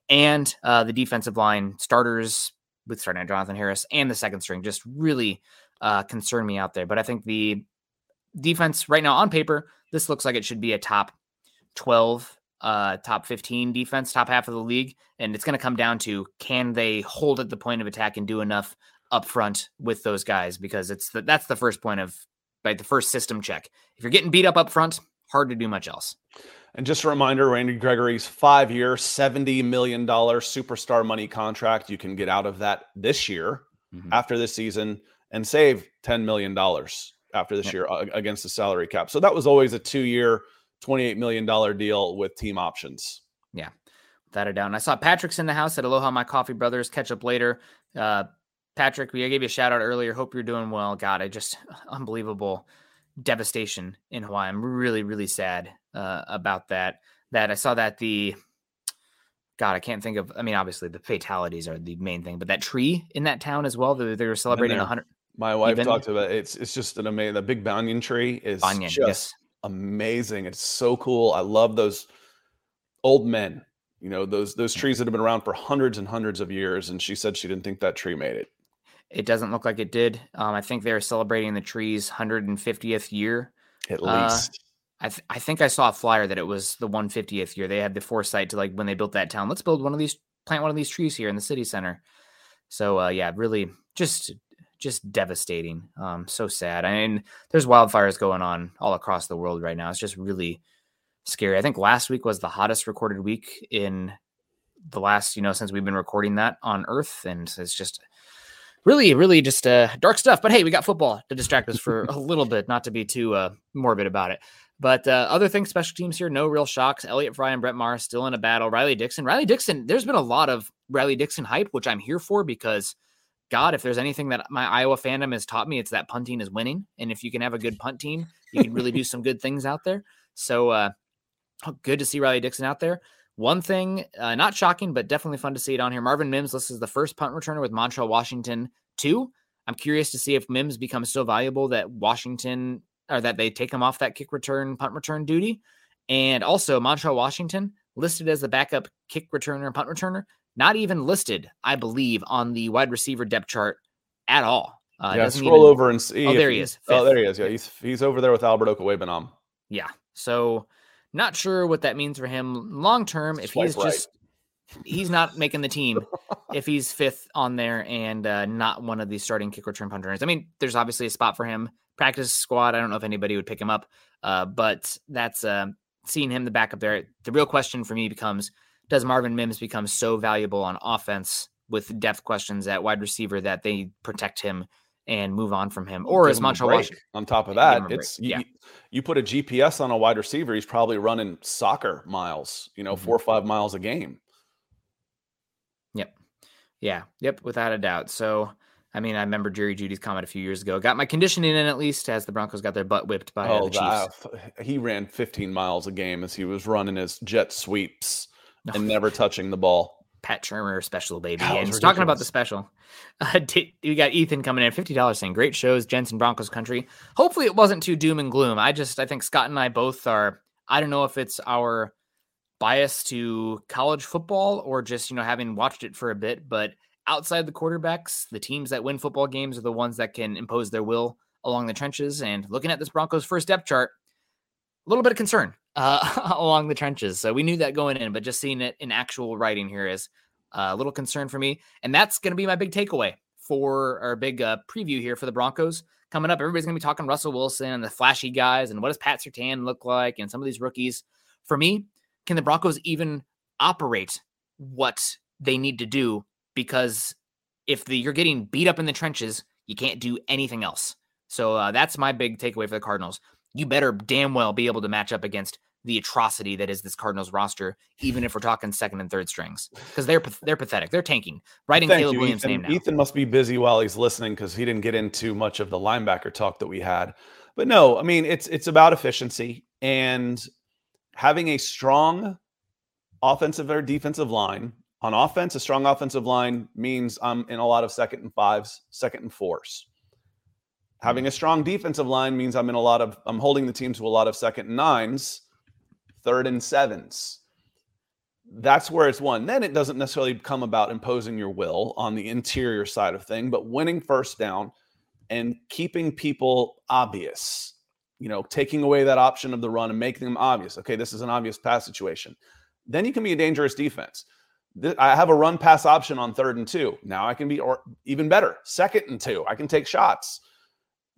and uh, the defensive line starters with starting Jonathan Harris and the second string just really uh, concern me out there. But I think the defense right now on paper, this looks like it should be a top 12 uh, top 15 defense, top half of the league. And it's going to come down to can they hold at the point of attack and do enough up front with those guys? Because it's the, that's the first point of right, the first system check. If you're getting beat up up front, hard to do much else. And just a reminder Randy Gregory's five year, $70 million superstar money contract. You can get out of that this year mm-hmm. after this season and save $10 million after this yep. year uh, against the salary cap. So that was always a two year, $28 million deal with team options. Yeah, without a doubt. And I saw Patrick's in the house at Aloha My Coffee Brothers. Catch up later. Uh, Patrick, we gave you a shout out earlier. Hope you're doing well. God, I just [LAUGHS] unbelievable devastation in Hawaii. I'm really, really sad uh, about that. That I saw that the God, I can't think of. I mean, obviously the fatalities are the main thing, but that tree in that town as well. They, they were celebrating 100. My wife talked about it. It's it's just an amazing. The big banyan tree is banyan, just yes amazing. It's so cool. I love those old men, you know, those those trees that have been around for hundreds and hundreds of years. And she said she didn't think that tree made it. It doesn't look like it did. Um, I think they're celebrating the tree's 150th year. At uh, least. Uh, I, th- I think I saw a flyer that it was the 150th year. They had the foresight to like when they built that town. Let's build one of these, plant one of these trees here in the city center. So uh, yeah, really just just devastating. Um, so sad. I mean, there's wildfires going on all across the world right now. It's just really scary. I think last week was the hottest recorded week in the last, you know, since we've been recording that on Earth. And it's just really, really just uh, dark stuff. But hey, we got football to distract us for a little bit, not to be too uh, morbid about it. But uh, other things, special teams here, no real shocks. Elliot Fry and Brett Maher still in a battle. Riley Dixon, Riley Dixon, there's been a lot of Riley Dixon hype, which I'm here for because, God, if there's anything that my Iowa fandom has taught me, it's that punting is winning. And if you can have a good punt team, you can really do [LAUGHS] some good things out there. So uh, good to see Riley Dixon out there. One thing, uh, not shocking, but definitely fun to see it on here. Marvin Mims listed as the first punt returner with Montrell Washington two. I'm curious to see if Mims becomes so valuable that Washington or that they take him off that kick return, punt return duty. And also Montrell Washington listed as the backup kick returner, punt returner, not even listed, I believe, on the wide receiver depth chart at all. Uh, yeah, scroll even... over and see. Oh, there he is. Fifth. Oh, there he is. Yeah, he's he's over there with Albert Okwuegbunam. Yeah. So not sure what that means for him long term. If he's right. just he's not making the team if he's fifth on there and uh, not one of these starting kick return punters. I mean, there's obviously a spot for him. Practice squad. I don't know if anybody would pick him up, uh, but that's uh, seeing him the backup there. The real question for me becomes: Does Marvin Mims become so valuable on offense with depth questions at wide receiver that they protect him and move on from him, or is Montrell Washington? On top of that, it's you, yeah. you put a GPS on a wide receiver, he's probably running soccer miles, you know, mm-hmm. four or five miles a game. Yep. Yeah. Yep. Without a doubt. So, I mean, I remember Jerry Jeudy's comment a few years ago. Got my conditioning in at least as the Broncos got their butt whipped by oh, the Chiefs. he ran 15 miles a game as he was running his jet sweeps and never touching the ball. Pat Shurmur special, baby. and he's talking about the special. [LAUGHS] Uh, we got Ethan coming in fifty dollars saying great shows, Jensen Broncos country. Hopefully, it wasn't too doom and gloom. I just I think Scott and I both are. I don't know if it's our bias to college football or just you know having watched it for a bit, but outside the quarterbacks, the teams that win football games are the ones that can impose their will along the trenches. And looking at this Broncos first depth chart, a little bit of concern uh, [LAUGHS] along the trenches. So we knew that going in, but just seeing it in actual writing here is uh, a little concern for me. And that's going to be my big takeaway for our big uh, preview here for the Broncos coming up. Everybody's going to be talking Russell Wilson and the flashy guys and what does Pat Surtain look like and some of these rookies. For me, can the Broncos even operate what they need to do? Because if the, you're getting beat up in the trenches, you can't do anything else. So uh, that's my big takeaway for the Cardinals. You better damn well be able to match up against the atrocity that is this Cardinals roster, even if we're [SIGHS] talking second and third strings, because they're they're pathetic. They're tanking. Writing Thank Caleb you, Williams' Ethan. name now. Ethan must be busy while he's listening because he didn't get into much of the linebacker talk that we had. But no, I mean it's it's about efficiency and having a strong offensive or defensive line. On offense, a strong offensive line means I'm in a lot of second and fives, second and fours. Having a mm. strong defensive line means I'm in a lot of I'm holding the team to a lot of second and nines third and sevens. That's where it's won. Then it doesn't necessarily come about imposing your will on the interior side of thing, but winning first down and keeping people obvious. You know, taking away that option of the run and making them obvious. Okay, this is an obvious pass situation. Then you can be a dangerous defense. I have a run pass option on third and two. Now I can be or even better, second and two. I can take shots.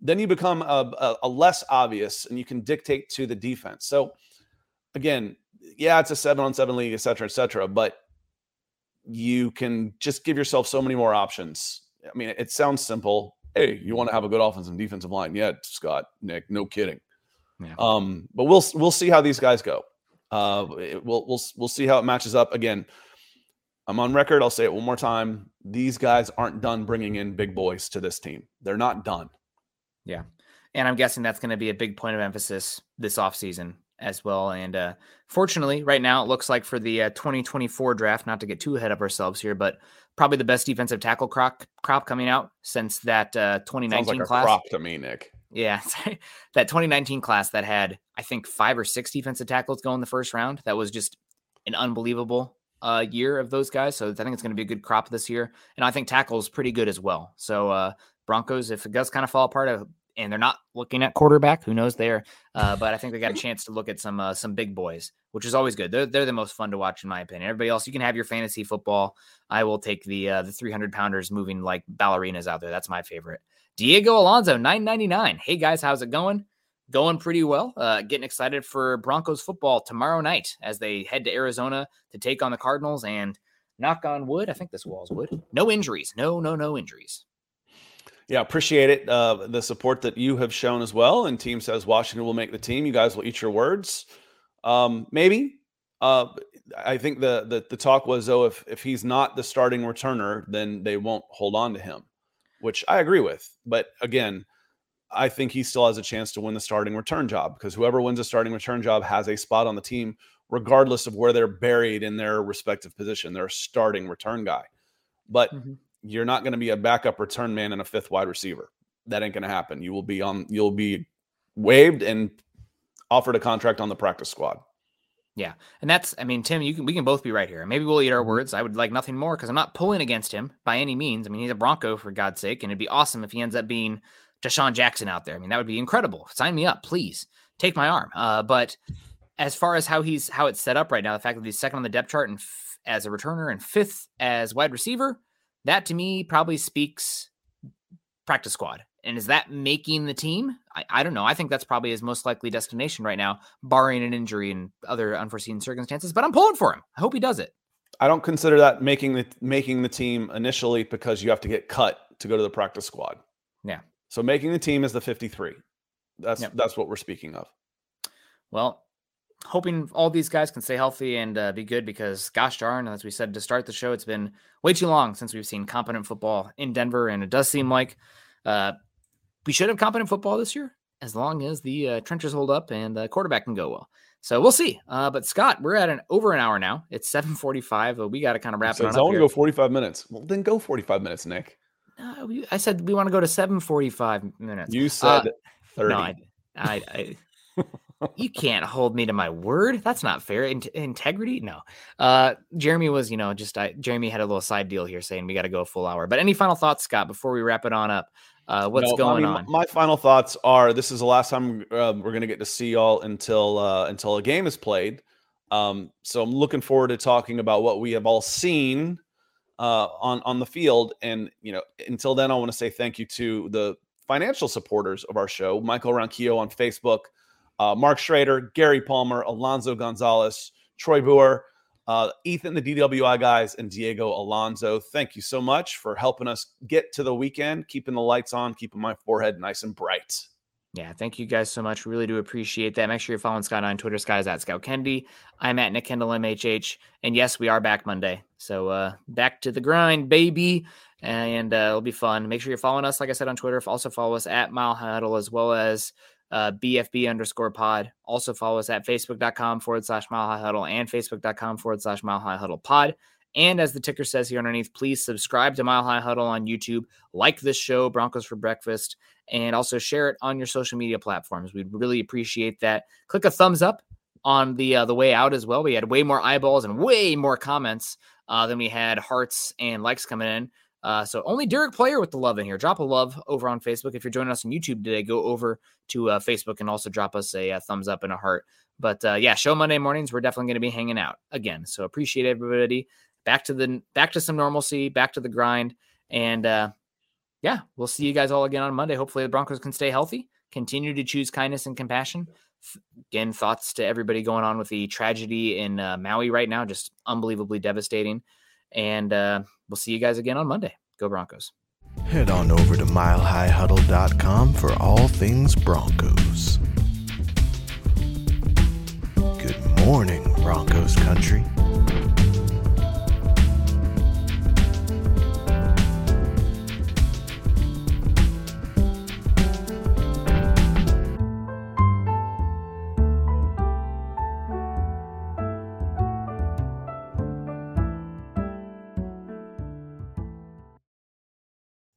Then you become a, a, a less obvious and you can dictate to the defense. So again, yeah, it's a seven on seven league, et cetera, et cetera, but you can just give yourself so many more options. I mean, it sounds simple. Hey, you want to have a good offensive and defensive line? Yeah, Scott, Nick, no kidding. Yeah. Um, but we'll we'll see how these guys go. Uh, we'll we'll we'll see how it matches up. Again, I'm on record. I'll say it one more time. These guys aren't done bringing in big boys to this team. They're not done. Yeah, and I'm guessing that's going to be a big point of emphasis this offseason as well. And uh, fortunately, right now it looks like for the uh, 2024 draft, not to get too ahead of ourselves here, but probably the best defensive tackle crop, crop coming out since that uh, 2019 like class. crop to me, Nick. Yeah, [LAUGHS] that 2019 class that had I think five or six defensive tackles go in the first round. That was just an unbelievable uh, year of those guys. So I think it's going to be a good crop this year, and I think tackles pretty good as well. So uh, Broncos, if it does kind of fall apart, I and they're not looking at quarterback. Who knows there? Uh, but I think they got a chance to look at some uh, some big boys, which is always good. They're, they're the most fun to watch in my opinion. Everybody else, you can have your fantasy football. I will take the uh, the 300 pounders moving like ballerinas out there. That's my favorite. Diego Alonso, 999. Hey guys, how's it going? Going pretty well. Uh, getting excited for Broncos football tomorrow night as they head to Arizona to take on the Cardinals. And knock on wood. I think this wall's wood. No injuries. No, no, no injuries. Yeah, appreciate it. Uh, the support that you have shown as well. And team says Washington will make the team. You guys will eat your words. Um, maybe. Uh, I think the, the the talk was though if if he's not the starting returner, then they won't hold on to him, which I agree with. But again, I think he still has a chance to win the starting return job because whoever wins a starting return job has a spot on the team, regardless of where they're buried in their respective position. They're a starting return guy. But mm-hmm. You're not going to be a backup return man and a fifth wide receiver. That ain't going to happen. You will be on. You'll be waived and offered a contract on the practice squad. Yeah, and that's I mean Tim, you can we can both be right here. Maybe we'll eat our mm-hmm. words. I would like nothing more because I'm not pulling against him by any means. I mean he's a Bronco for God's sake, and it'd be awesome if he ends up being DeSean Jackson out there. I mean that would be incredible. Sign me up, please. Take my arm. Uh, but as far as how he's how it's set up right now, the fact that he's second on the depth chart and f- as a returner and fifth as wide receiver, that to me probably speaks practice squad. And is that making the team? I, I don't know. I think that's probably his most likely destination right now, barring an injury and other unforeseen circumstances. But I'm pulling for him. I hope he does it. I don't consider that making the making the team initially because you have to get cut to go to the practice squad. Yeah. So making the team is the 53. That's yep. that's what we're speaking of. Well, hoping all these guys can stay healthy and uh, be good because gosh darn, as we said to start the show, it's been way too long since we've seen competent football in Denver, and it does seem like uh, we should have competent football this year as long as the uh, trenches hold up and the quarterback can go well. So we'll see. Uh, but Scott, we're at an over an hour now. It's seven forty-five. Uh, we got to kind of wrap so it up. I want to go forty-five minutes. Well, then go forty-five minutes, Nick. we, I said we want to go to seven forty-five minutes. You said uh, thirty. No, I, I, I you can't hold me to my word. That's not fair. In- integrity? No. Uh, Jeremy was, you know, just I, Jeremy had a little side deal here saying we got to go a full hour. But any final thoughts, Scott, before we wrap it on up? Uh, what's no, going I mean, on? My final thoughts are: this is the last time um, we're going to get to see y'all until uh, until a game is played. Um, so I'm looking forward to talking about what we have all seen uh, on on the field. And you know, until then, I want to say thank you to the financial supporters of our show: Michael Ronquillo on Facebook, uh, Mark Schrader, Gary Palmer, Alonzo Gonzalez, Troy Boer uh, Ethan, the DWI guys, and Diego Alonso. Thank you so much for helping us get to the weekend, keeping the lights on, keeping my forehead nice and bright. Yeah, thank you guys so much. Really do appreciate that. Make sure you're following Scott on Twitter. Scott is at Scout Kennedy. I'm at Nick Kendell MHH. And yes, we are back Monday. So uh back to the grind, baby. And uh, it'll be fun. Make sure you're following us, like I said, on Twitter. Also follow us at Mile Huddle as well as uh, BFB underscore pod. Also follow us at facebook.com forward slash mile high huddle and facebook.com forward slash mile high huddle pod. And as the ticker says here underneath, please subscribe to Mile High Huddle on YouTube, like this show, Broncos for Breakfast, and also share it on your social media platforms. We'd really appreciate that. Click a thumbs up on the uh, the way out as well. We had way more eyeballs and way more comments uh, than we had hearts and likes coming in. Uh, so only Derek Player with the love in here. Drop a love over on Facebook. If you're joining us on YouTube today, go over to uh, Facebook and also drop us a, a, thumbs up and a heart. But uh, yeah, show Monday mornings. We're definitely going to be hanging out again. So appreciate everybody. Back to the back to some normalcy. Back to the grind. And uh, yeah, we'll see you guys all again on Monday. Hopefully the Broncos can stay healthy. Continue to choose kindness and compassion. Again, thoughts to everybody going on with the tragedy in uh, Maui right now. Just unbelievably devastating. And uh, we'll see you guys again on Monday. Go Broncos. Head on over to milehighhuddle.com for all things Broncos. Good morning, Broncos country.